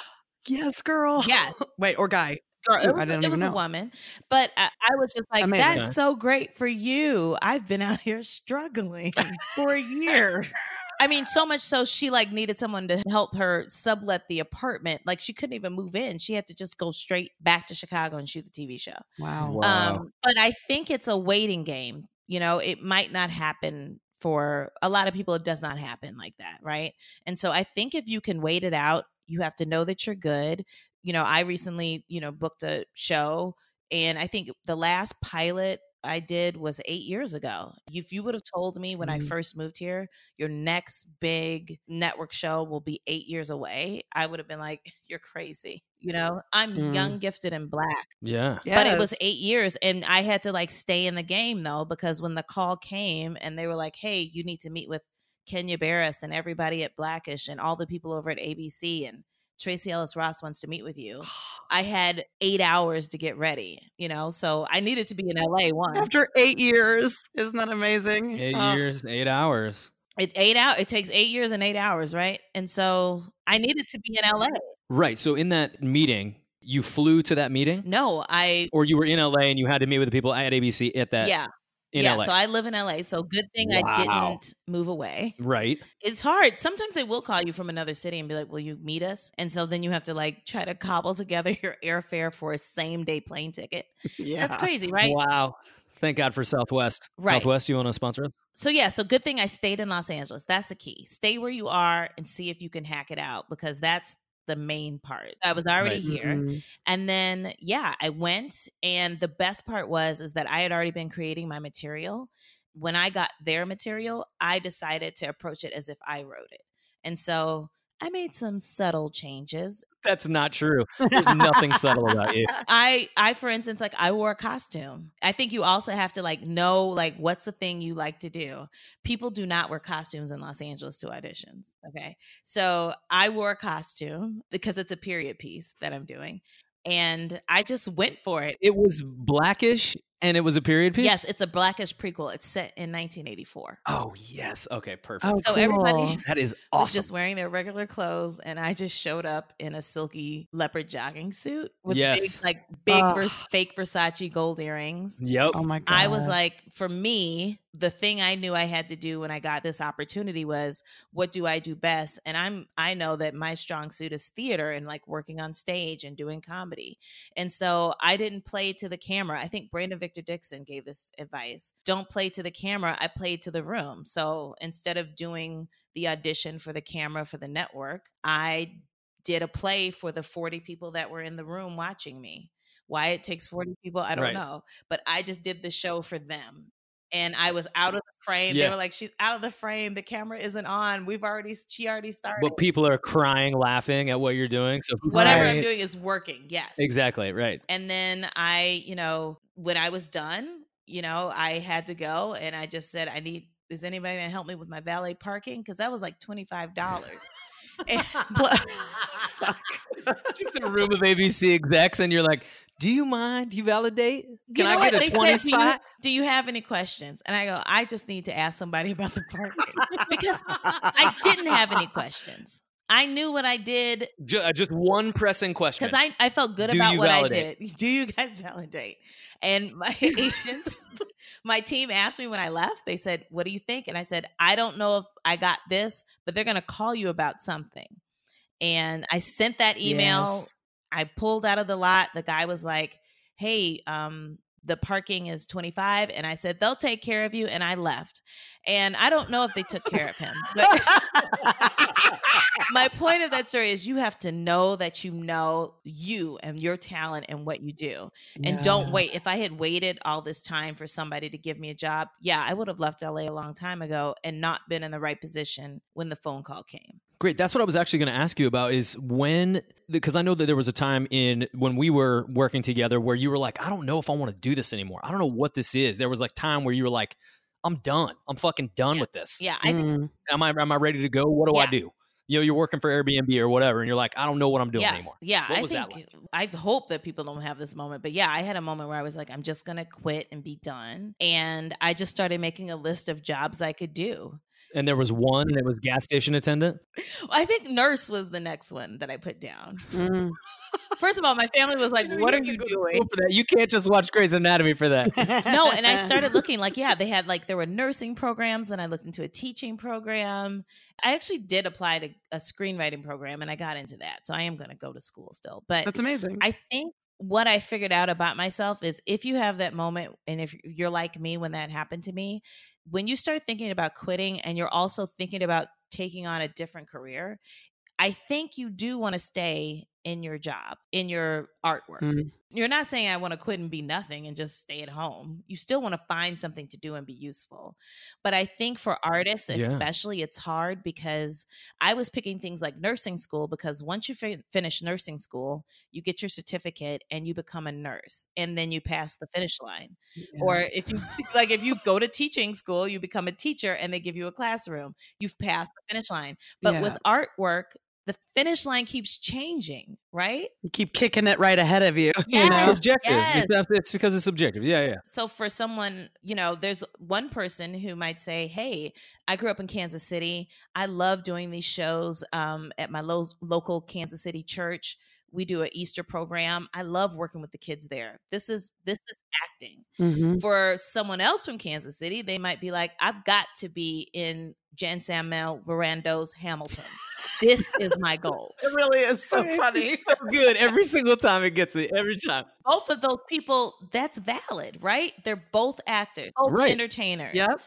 Yes, girl. Yeah. Wait, or guy. Girl, it was, it was a woman, but I, I was just like, Amazing. "That's so great for you." I've been out here struggling for a year. I mean, so much so she like needed someone to help her sublet the apartment. Like she couldn't even move in; she had to just go straight back to Chicago and shoot the TV show. Wow. Wow. Um, but I think it's a waiting game. You know, it might not happen for a lot of people. It does not happen like that, right? And so I think if you can wait it out, you have to know that you're good. You know, I recently, you know, booked a show, and I think the last pilot I did was eight years ago. If you would have told me when I Mm. first moved here, your next big network show will be eight years away, I would have been like, you're crazy. You know, I'm Mm. young, gifted, and black Yeah. but it was eight years and i had to like stay in the game though because when the call came and they were like hey you need to meet with kenya barris and everybody at blackish and all the people over at abc and tracee ellis ross wants to meet with you i had eight hours to get ready you know so i needed to be in la one After eight years. Isn't that amazing? Eight Oh. years, eight hours. it eight out it takes eight years and eight hours right and so i needed to be in la Right. So in that meeting, you flew to that meeting, no i or you were in LA and you had to meet with the people at ABC at that. yeah In yeah LA. so i live in la so good thing i didn't move away right. it's hard. Sometimes they will call you from another city and be like, "Will you meet us?" And so then you have to like try to cobble together your airfare for a same day plane ticket. Yeah. That's crazy, right? Wow. Thank God for Southwest. Right. Southwest, you want to sponsor us? So yeah, so good thing I stayed in Los Angeles. That's the key. Stay where you are and see if you can hack it out because that's the main part. I was already Right. here. Mhm. And then yeah, I went and the best part was is that I had already been creating my material. When I got their material, I decided to approach it as if I wrote it. And so I made some subtle changes. That's not true. There's nothing subtle about you. I I for instance like I wore a costume. I think you also have to like know like what's the thing you like to do. People do not wear costumes in Los Angeles to auditions, okay? So I wore a costume because it's a period piece that I'm doing and I just went for it. It was blackish and it was a period piece? Yes, it's a blackish prequel. It's set in 1984. Oh, yes. Okay, perfect. Oh, So everybody cool. that is was awesome. just wearing their regular clothes, and I just showed up in a silky leopard jogging suit with Yes. big, like big Ugh. vers- fake Versace gold earrings. Yep. Oh my god. I was like, for me, the thing I knew I had to do when I got this opportunity was, what do I do best? And I'm, I know that my strong suit is theater and like working on stage and doing comedy. And so I didn't play to the camera. I think Brandon Victor Dixon gave this advice: don't play to the camera. I played to the room. So instead of doing the audition for the camera for the network, I did a play for the 40 people that were in the room watching me. Why it takes 40 people, I don't Right. know. But I just did the show for them. And I was out of the frame. They were like, she's out of the frame. The camera isn't on. We've already, she already started. But people are crying, laughing at what you're doing. So Whatever I'm doing is working. Yes. Exactly. Right. And then I, you know, when I was done, you know, I had to go and I just said, I need, is anybody to help me with my valet parking? Because that was like $25. And- Just in a room of ABC execs, and you're like, "Do you mind? Do you validate? Can You know I what? get They a twenty said, do you, spot?" do you have any questions? And I go, I just need to ask somebody about the parking because I didn't have any questions. I knew what I did Ju- uh, just one pressing question. because I, I felt good Do about what validate? I did. Do you guys validate? And my agents, my team asked me when I left, they said, What do you think? And I said, I don't know if I got this, but they're going to call you about something. And I sent that email. Yes. I pulled out of the lot. The guy was like, Hey, um, the parking is 25 and i said they'll take care of you and i left and i don't know if they took care of him but my point of that story is you have to know that you know you and your talent and what you do and don't wait if i had waited all this time for somebody to give me a job yeah i would have left la a long time ago and not been in the right position when the phone call came Great. That's what I was actually going to ask you about is when, because I know that there was a time in when we were working together where you were like, I don't know if I want to do this anymore. I don't know what this is. There was like time where you were like, I'm done. I'm fucking done with this. yeah i Mm. Am I am I ready to go? What do I do? You know, you're working for Airbnb or whatever, and you're like, I don't know what I'm doing yeah, anymore. Yeah, What I was think that like? I hope that people don't have this moment, but yeah, I had a moment where I was like, I'm just gonna quit and be done, and I just started making a list of jobs I could do. And there was one, and it was gas station attendant. I think nurse was the next one that I put down. Mm. First of all, my family was like, "What are you doing?" for that. You can't just watch Grey's Anatomy for that. no, and I started looking like, yeah, they had like there were nursing programs, and I looked into a teaching program. I actually did apply to a screenwriting program, and I got into that. So I am going to go to school still. But That's amazing. I think what I figured out about myself is if you have that moment, and if you're like me when that happened to me, when you start thinking about quitting and you're also thinking about taking on a different career, I think you do want to stay in your job, in your artwork. Mm. You're not saying I want to quit and be nothing and just stay at home. You still want to find something to do and be useful. But I think for artists, Yeah. especially, it's hard because I was picking things like nursing school because once you fi- finish nursing school, you get your certificate and you become a nurse and then you pass the finish line. Or if you like, if you go to teaching school, you become a teacher and they give you a classroom, you've passed the finish line. But Yeah. with artwork, the finish line keeps changing, right? You keep kicking it right ahead of you. you Yes. It's subjective. Yes. It's, it's because it's subjective. Yeah, yeah. so for someone you know there's one person who might say hey i grew up in kansas city i love doing these shows um, at my lo- local kansas city church we do an easter program i love working with the kids there this is this is acting Mhm. for someone else from kansas city they might be like i've got to be in jan samuel Mirando's hamilton this is my goal It really is so funny. It's so good every single time it gets it. Every time. both of those people that's valid right they're both actors both Right. entertainers Yep.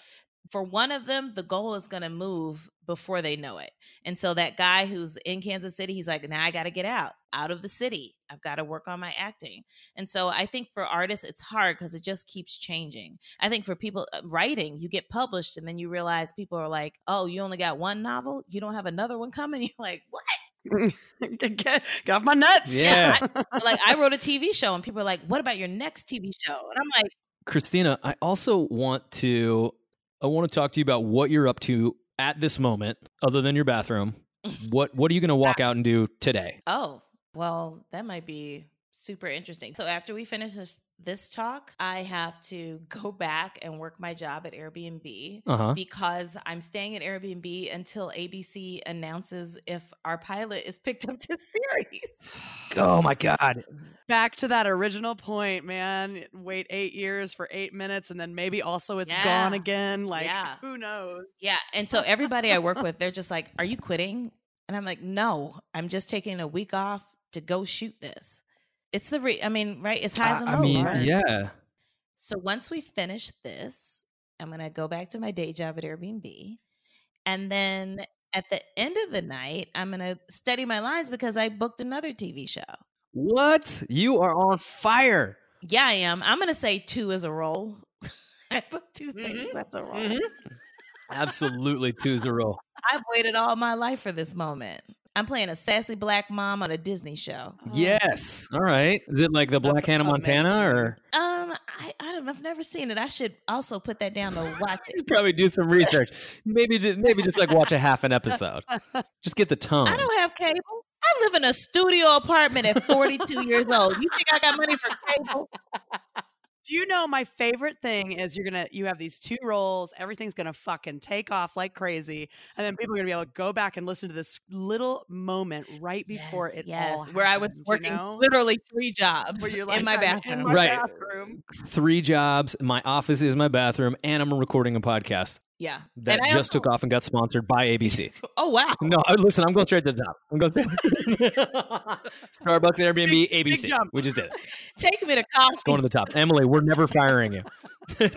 For one of them, the goal is going to move before they know it. And so that guy who's in Kansas City, he's like, now I got to get out, out of the city. I've got to work on my acting. And so I think for artists, it's hard because it just keeps changing. I think for people uh, writing, you get published and then you realize people are like, oh, you only got one novel? You don't have another one coming? You're like, what? get, get off my nuts. Yeah. like I wrote a TV show and people are like, what about your next TV show? And I'm like, Christina, I also want to I want to talk to you about what you're up to at this moment, other than your bathroom. What what are you going to walk uh, out and do today? Oh, well, that might be super interesting. So after we finish this, this talk, I have to go back and work my job at Airbnb Uh huh. because I'm staying at Airbnb until ABC announces if our pilot is picked up to series. Oh my god. Back to that original point, man. Wait eight years for eight minutes, and then maybe also it's Yeah. gone again. Like, Yeah. who knows? Yeah. And so everybody I work with, they're just like, Are you quitting? And I'm like, No, I'm just taking a week off to go shoot this. It's the re I mean, right? It's highs and I mean, right? yeah. So once we finish this, I'm going to go back to my day job at Airbnb. And then at the end of the night, I'm going to study my lines because I booked another TV show. What? You are on fire. Yeah, I am. I'm going to say two is a roll. I booked 2 things. That's a roll. Mhm. Absolutely a roll. I've waited all my life for this moment. I'm playing a sassy black mom on a Disney show. Yes. All right. Is it like the That's Black Hannah Montana amazing. or Um, I, I don't, I've never seen it. I should also put that down to watch it. probably do some research? maybe just maybe just like watch a half an episode. Just get the tone. I don't have cable. I live in a studio apartment at 42 years old. You think I got money for cable? Do you know my favorite thing is you're gonna you have these two roles, everything's gonna fucking take off like crazy, and then people are gonna be able to go back and listen to this little moment right before yes, it yes, all where I was happened, you working know? literally three jobs Where you're in my bathroom. In my Right. bathroom. Three jobs. My office is my bathroom, and I'm recording a podcast yeah, that just took off and got sponsored by ABC. Oh wow! No, uh, listen, I'm going straight to the top. I'm going straight. Starbucks, Airbnb, ABC. jump. We just did it. Take me to coffee. Going to the top. Emily, we're never firing you.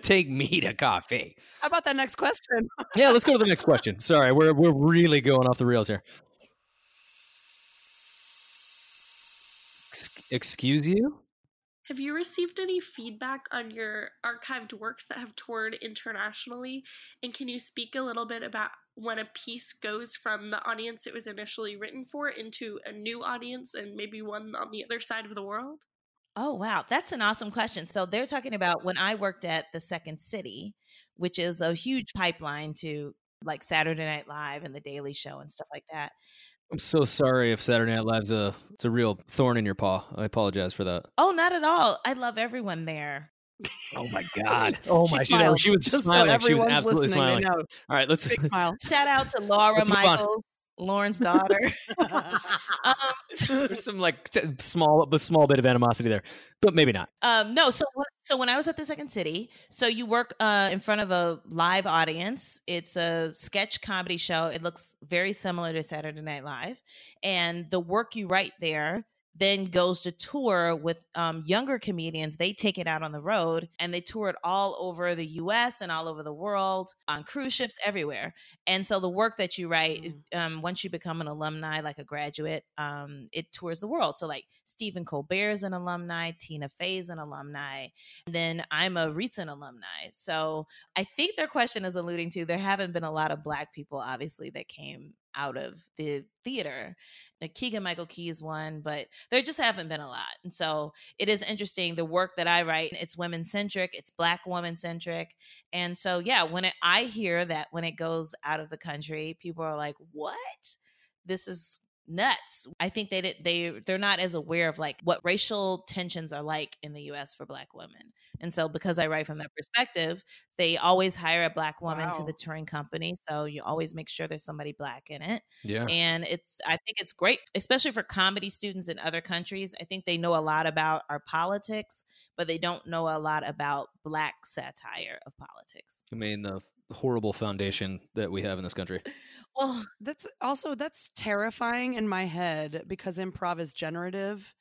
Take me to coffee. How about that next question? Yeah, let's go to the next question. Sorry, we're we're really going off the rails here. Excuse you? Have you received any feedback on your archived works that have toured internationally? And can you speak a little bit about when a piece goes from the audience it was initially written for into a new audience and maybe one on the other side of the world? Oh, wow. That's an awesome question. So they're talking about when I worked at the Second City, which is a huge pipeline to like Saturday Night Live and The Daily Show and stuff like that. I'm so sorry if Saturday Night Live's a it's a real thorn in your paw. I apologize for that. Oh, not at all. I love everyone there. Oh my god. Oh my She she, smiled, she was just so smiling. she was everyone's absolutely smiling. All right, let's Big smile. Shout out to Laura Let's on. Michaels, Lorne's daughter. um, There's some like t- small a small bit of animosity there. But maybe not. Um, no, so so when I was at the Second City, so you work uh, in front of a live audience. It's a sketch comedy show. It looks very similar to Saturday Night Live, and the work you write there then goes to tour with um, younger comedians. They take it out on the road and they tour it all over the U.S. and all over the world on cruise ships everywhere. And so the work that you write, um, once you become an alumni, like a graduate, um, it tours the world. So like Stephen Colbert is an alumni, Tina Fey is an alumni, and then I'm a recent alumni. So I think their question is alluding to there haven't been a lot of black people, obviously, that came out of the theater. Like Keegan Michael Key is one, but there just haven't been a lot. And so it is interesting. The work that I write, it's women centric, it's black woman centric. And so, yeah, when it, I hear that when it goes out of the country, people are like, what? This is nuts. I think they did, they they're not as aware of like what racial tensions are like in the US for black women. And so because I write from that perspective, they always hire a black woman to the touring company. So you always make sure there's somebody black in it. Yeah. And it's I think it's great, especially for comedy students in other countries. I think they know a lot about our politics, but they don't know a lot about black satire of politics. I mean the horrible foundation that we have in this country. Well, That's also that's terrifying in my head because improv is generative.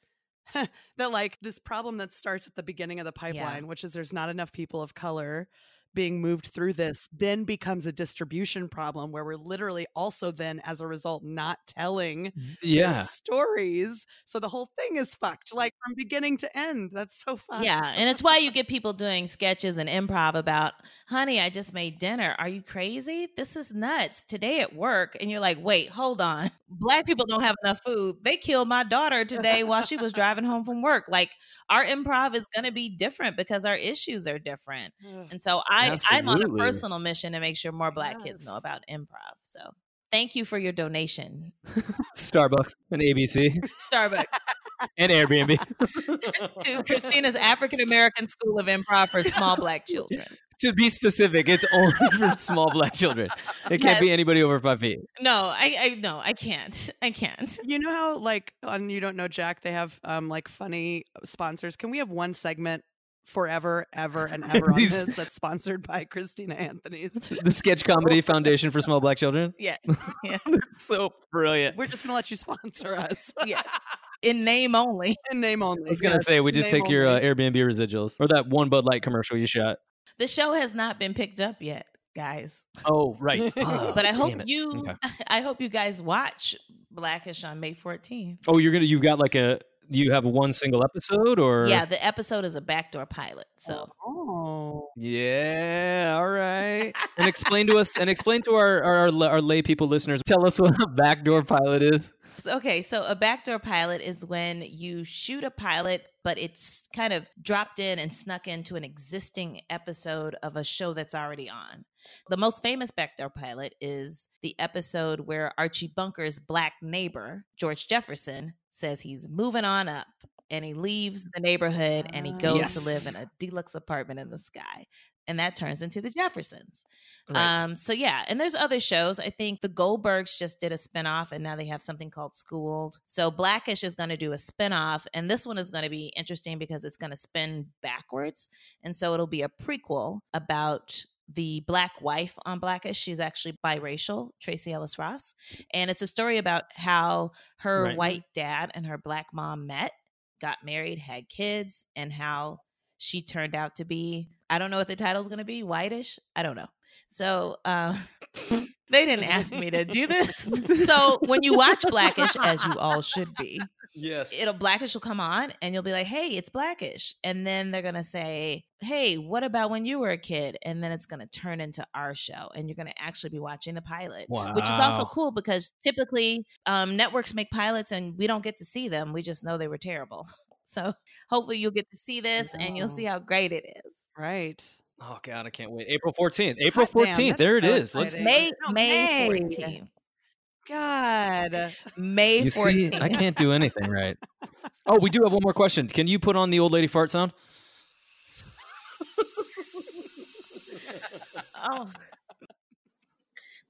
that like this problem that starts at the beginning of the pipeline, which is there's not enough people of color being moved through this, then becomes a distribution problem where we're literally also then as a result not telling their Yeah. stories. So the whole thing is fucked, like from beginning to end. That's so fun. Yeah, and it's why you get people doing sketches and improv about, honey, I just made dinner. Are you crazy? This is nuts. Today at work. And you're like, wait, hold on. Black people don't have enough food. They killed my daughter today while she was driving home from work. Like, our improv is going to be different because our issues are different. And so I, I'm on a personal mission to make sure more black kids know about improv. So thank you for your donation, Starbucks and ABC Starbucks, and Airbnb. to Christina's African American School of Improv for Small Black Children. to be specific, it's only for small black children. It can't be anybody over five feet. No, I, I no, I can't. I can't. You know how like on You Don't Know Jack they have um like funny sponsors. Can we have one segment forever, ever, and ever on this that's sponsored by Christina Anthony's? The Sketch Comedy Foundation for Small Black Children. Yes. Yeah. so brilliant. We're just gonna let you sponsor us. yes. In name only. In name only. I was gonna yes, say we just name take your uh. Airbnb residuals or that one Bud Light commercial you shot. The show has not been picked up yet, guys. Oh right, But I hope you Okay. I hope you guys watch Blackish on May 14th. Oh, you're gonna you've got like a you have one single episode or Yeah, the episode is a backdoor pilot. So Oh. Yeah, all right. and explain to us and explain to our our, our, our lay people listeners. Tell us what a backdoor pilot is. Okay, so a backdoor pilot is when you shoot a pilot, but it's kind of dropped in and snuck into an existing episode of a show that's already on. The most famous backdoor pilot is the episode where Archie Bunker's black neighbor, George Jefferson, says he's moving on up and he leaves the neighborhood and he Ah. goes to live in a deluxe apartment in the sky. And that turns into the Jeffersons. Right. Um, so yeah, and there's other shows. I think the Goldbergs just did a spinoff and now they have something called Schooled. So Blackish is going to do a spinoff, and this one is going to be interesting because it's going to spin backwards. And so it'll be a prequel about the black wife on Blackish. She's actually biracial, Tracee Ellis Ross. And it's a story about how her Right. white dad and her black mom met, got married, had kids, and how she turned out to be I don't know what the title's going to be, whitish. I don't know. So uh, they didn't ask me to do this. so when you watch Blackish, as you all should be, yes. it'll Blackish will come on, and you'll be like, "Hey, it's Blackish," and then they're gonna say, "Hey, what about when you were a kid?" And then it's gonna turn into our show, and you're gonna actually be watching the pilot, which is also cool because typically um, networks make pilots, and we don't get to see them. We just know they were terrible. So hopefully you'll get to see this, and you'll see how great it is. Right. Oh God, I can't wait. April fourteenth. April Hot fourteenth. that's There it so is. Let's. exciting. May May May. 14th. God. May You see, 14th. I can't do anything right. Oh, we do have one more question. Can you put on the old lady fart sound? Oh,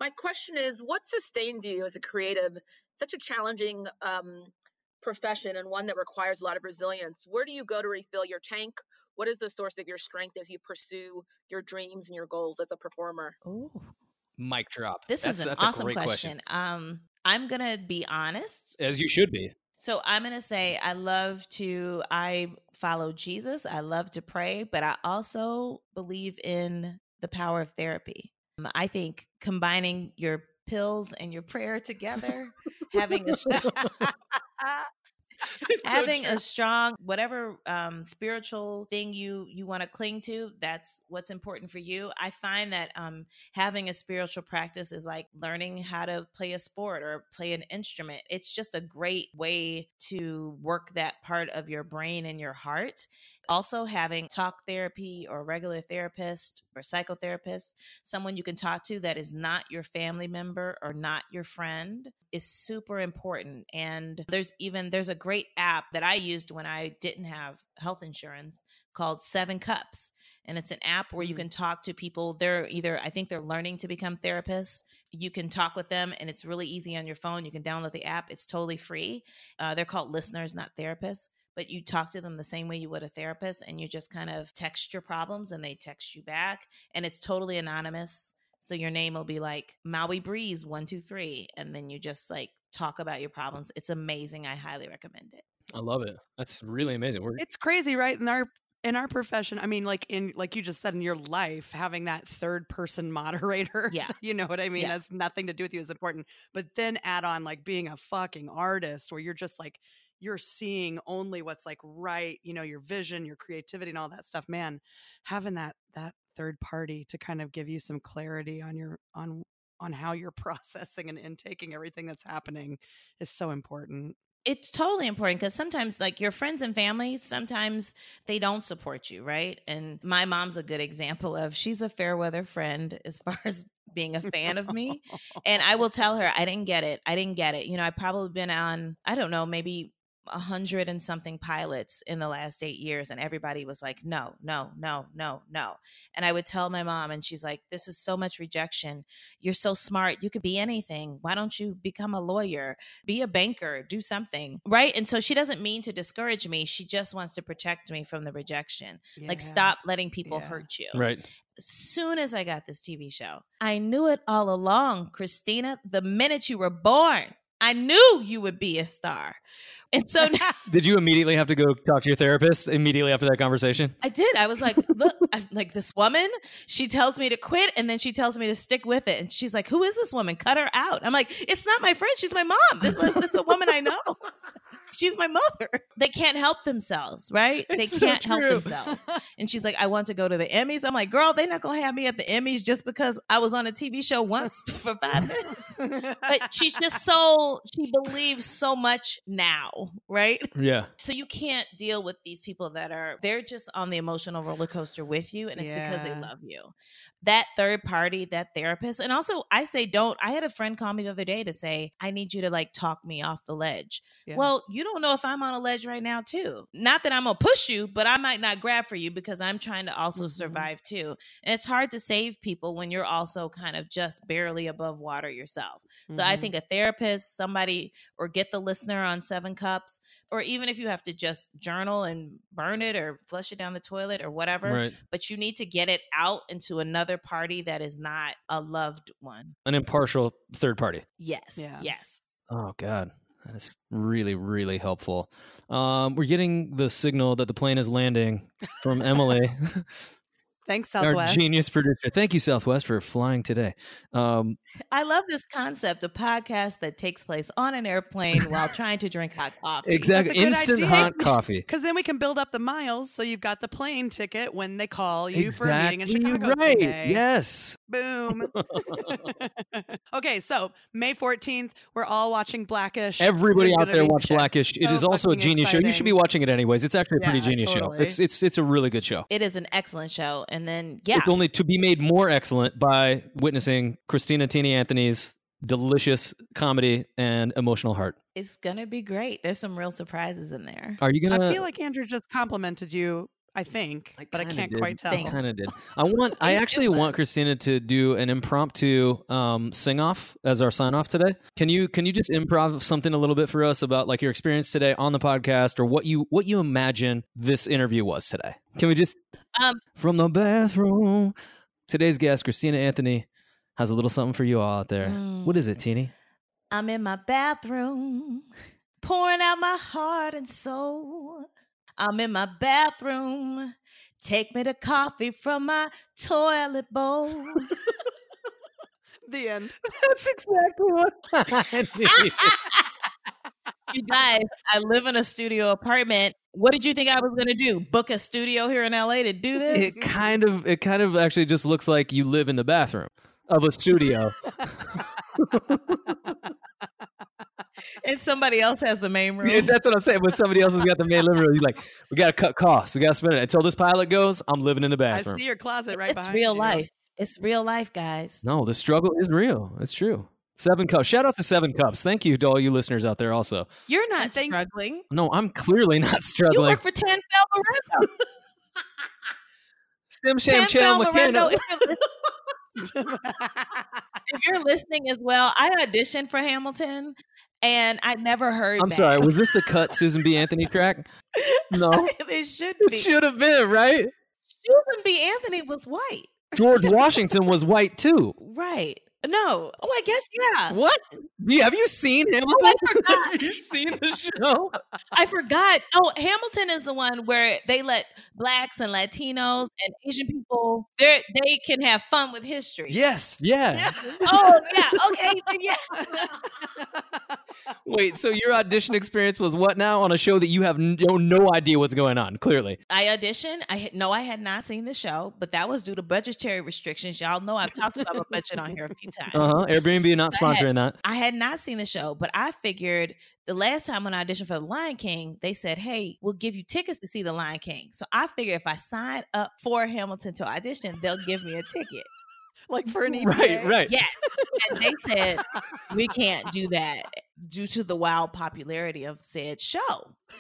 My question is, what sustains you as a creative? Such a challenging um, profession and one that requires a lot of resilience. Where do you go to refill your tank? What is the source of your strength as you pursue your dreams and your goals as a performer? Ooh. Mic drop. This that's, is an awesome great question. Um, I'm gonna be honest. As you should be. So I'm gonna say I love to I follow Jesus. I love to pray, but I also believe in the power of therapy. Um, I think combining your pills and your prayer together, having a having a strong whatever um spiritual thing you you want to cling to that's what's important for you. I find that um having a spiritual practice is like learning how to play a sport or play an instrument. It's just a great way to work that part of your brain and your heart also having talk therapy or regular therapist or psychotherapist someone you can talk to that is not your family member or not your friend is super important and there's even there's a great app that i used when i didn't have health insurance called seven cups and it's an app where you Mm. can talk to people they're either i think they're learning to become therapists you can talk with them and it's really easy on your phone you can download the app it's totally free uh, they're called listeners not therapists but you talk to them the same way you would a therapist and you just kind of text your problems and they text you back and it's totally anonymous so your name will be like maui breeze 123 and then you just like talk about your problems it's amazing i highly recommend it I love it. That's really amazing. We're, It's crazy, right? In our in our profession, I mean, like in like you just said in your life, having that third person moderator. Yeah. You know what I mean? Yeah. That's nothing to do with you is important. But then add on like being a fucking artist where you're just like you're seeing only what's like right, you know, your vision, your creativity and all that stuff. Man, having that that third party to kind of give you some clarity on your on on how you're processing and intaking everything that's happening is so important. it's totally important because sometimes like your friends and family sometimes they don't support you right and my mom's a good example of she's a fair weather friend as far as being a fan of me and i will tell her i didn't get it i didn't get it you know i've probably been on i don't know maybe a hundred and something pilots in the last eight years and everybody was like no no no no no. And i would tell my mom and she's like this is so much rejection. You're so smart. You could be anything. Why don't you become a lawyer? Be a banker. Do something. Right? And so she doesn't mean to discourage me. She just wants to protect me from the rejection. Like stop letting people Yeah. hurt you. Right. as soon as I got this TV show, I knew it all along, Christina. The minute you were born, I knew you would be a star. And so now Did you immediately have to go talk to your therapist immediately after that conversation? I did. I was like, look, I, like this woman, she tells me to quit and then she tells me to stick with it. And she's like, who is this woman? Cut her out. I'm like, it's not my friend. She's my mom. This is it's a woman I know. she's my mother. They can't help themselves, right? It's they can't help themselves. And she's like, I want to go to the Emmys. I'm like, girl, they're not gonna have me at the Emmys just because I was on a TV show once for five minutes. But she's just so she believes so much now, right? Yeah. So you can't deal with these people that are they're just on the emotional roller coaster with you and it's because they love you. That third party, that therapist. And also I say don't I had a friend call me the other day to say, I need you to like talk me off the ledge. Yeah. Well, you don't know if I'm on a ledge right now too. Not that I'm gonna push you, but I might not grab for you because I'm trying to also Mhm. survive too. And it's hard to save people when you're also kind of just barely above water yourself. So I Mhm. think a therapist, somebody, or get the listener on Seven Cups, or even if you have to just journal and burn it or flush it down the toilet or whatever, Right. but you need to get it out into another party that is not a loved one. An impartial third party. Yes. Yeah. Yes. Oh God, that's really really helpful. Um, we're getting the signal that the plane is landing from Emily, Thanks, Southwest. our genius producer. Thank you, Southwest, for flying today. Um, I love this concept of podcast that takes place on an airplane while trying to drink hot coffee. exactly, a instant idea. hot coffee. Because then we can build up the miles, so you've got the plane ticket when they call you for a meeting in Chicago. right. today. Yes. Boom. okay, so May 14th, we're all watching Blackish. Everybody It's out there watch shit- Blackish. It so is also a genius show. You should be watching it anyways. It's actually a pretty Yeah, genius show. It's it's it's a really good show. It is an excellent show. And then, yeah, It's only to be made more excellent by witnessing Christina Tini Anthony's delicious comedy and emotional heart. it's going to be great. There's some real surprises in there. Are you gonna? I feel like Andrew just complimented you, I think, but I can't did. quite tell. Thank- kind of did. I want. I actually want Christina to do an impromptu um, sing off as our sign off today. Can you can you just improv something a little bit for us about like your experience today on the podcast or what you what you imagine this interview was today? Can we just Um, from the bathroom? Today's guest, Christina Anthony, has a little something for you all out there. What is it, Teeny? I'm in my bathroom, pouring out my heart and soul. I'm in my bathroom. Take me to coffee from my toilet bowl. the end. That's exactly what I need. you guys, I live in a studio apartment. What did you think I was going to do? Book a studio here in LA to do this? it kind of it kind of actually just looks like you live in the bathroom of a studio. and somebody else has the main room. Yeah, that's what I'm saying. But somebody else has got the main living room. You're like, we got to cut costs. We got to spend it. Until this pilot goes, I'm living in the I bathroom. see your closet right it's real you. life. It's real life, guys. No, the struggle is real. It's true. Seven cups. Shout out to Seven Cups. Thank you to all you listeners out there. Also, You're not And thank- struggling. no, I'm clearly not struggling. You work for Tan Falvarendo. Sim Sham Tan Channel McKenna. if you're, lis- if you're listening as well, I auditioned for Hamilton and I never heard I'm back. sorry. Was this the cut Susan B. Anthony track? No, it should it be. should have been right. Susan B. Anthony was white. George Washington was white too. Right. No. Oh, I guess, yeah. What? Yeah, have you seen Hamilton? Oh, I forgot. have you seen the show? I forgot. Oh, Hamilton is the one where they let blacks and Latinos and Asian people they they can have fun with history. Yes. Yeah. Oh, yeah. Okay. Yeah. Wait. So your audition experience was what now on a show that you have no, no idea what's going on? Clearly. I auditioned. I had, no, I had not seen the show, but that was due to budgetary restrictions. Y'all know I've talked about my budget on here a few times. Uh huh. Airbnb not I had- sponsoring that. I had not seen the show, but I figured the last time when I auditioned for The Lion King, they said, "Hey, we'll give you tickets to see The Lion King." So I figured if I sign up for Hamilton to audition, they'll give me a ticket. Like for an EPA. Right. Right. Yeah. and they said we can't do that due to the wild popularity of said show.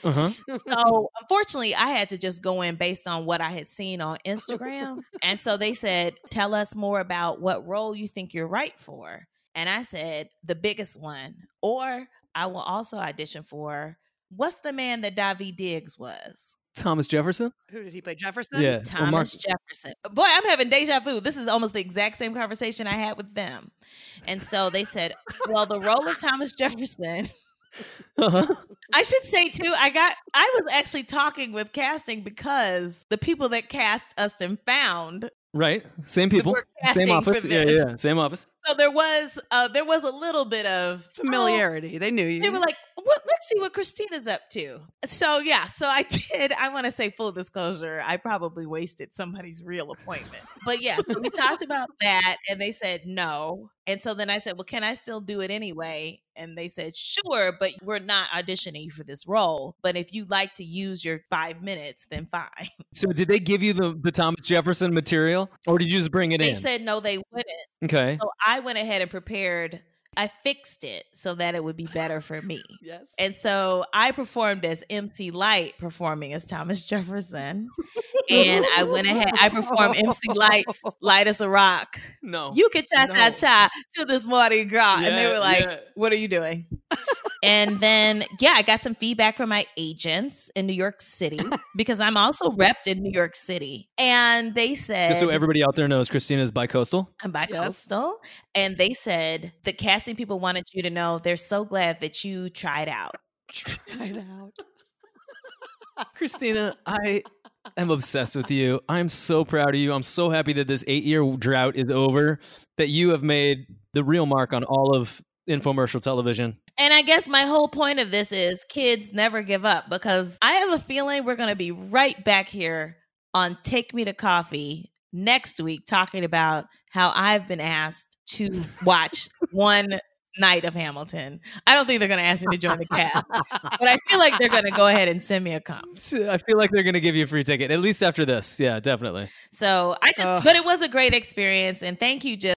Uh huh. So unfortunately, I had to just go in based on what I had seen on Instagram. and so they said, Tell us more about what role you think you're right for. And I said, The biggest one. Or I will also audition for what's the man that Daveed Diggs was? Thomas Jefferson. Who did he play? Jefferson? Yeah. Thomas Jefferson. Boy, I'm having deja vu. This is almost the exact same conversation I had with them. And so they said, Well, the role of Thomas Jefferson Uh-huh. I should say too, I got I was actually talking with casting because the people that cast us and found. Right. Same people. Same office. Yeah. Yeah. Same office. So there was uh there was a little bit of Familiarity. They knew you. Oh, they were like, what, let's see what Christina's up to. So yeah, so I did. I want to say full disclosure. I probably wasted somebody's real appointment, but yeah, so we talked about that, and they said no. And so then I said, well, can I still do it anyway? And they said, sure, but we're not auditioning you for this role. But if you like to use your five minutes, then fine. So did they give you the, the Thomas Jefferson material or did you just bring it They in? They said no, they wouldn't. okay. So I went ahead and prepared. I fixed it so that it would be better for me. Yes. And so I performed as MC Lyte performing as Thomas Jefferson. And I went ahead, I performed MC Lyte's Lyte as a Rock. No. You can cha cha cha to this Mardi Gras. and they were like, yeah. What are you doing? and then, yeah, I got some feedback from my agents in New York City because I'm also repped in New York City. And they said, Just so everybody out there knows, Christina's bi-coastal. I'm bi-coastal. And they said the casting people wanted you to know they're so glad that you tried out. Tried out. Christina, I am obsessed with you. I'm so proud of you. I'm so happy that this eight year drought is over, that you have made the real mark on all of infomercial television. And I guess my whole point of this is kids never give up because I have a feeling we're going to be right back here on Take Me to Coffee next week talking about how I've been asked to watch one night of Hamilton. I don't think they're going to ask me to join the cast, but I feel like they're going to go ahead and send me a comp. I feel like they're going to give you a free ticket, at least after this. Yeah, definitely. So I just, Ugh. but it was a great experience. And thank you, just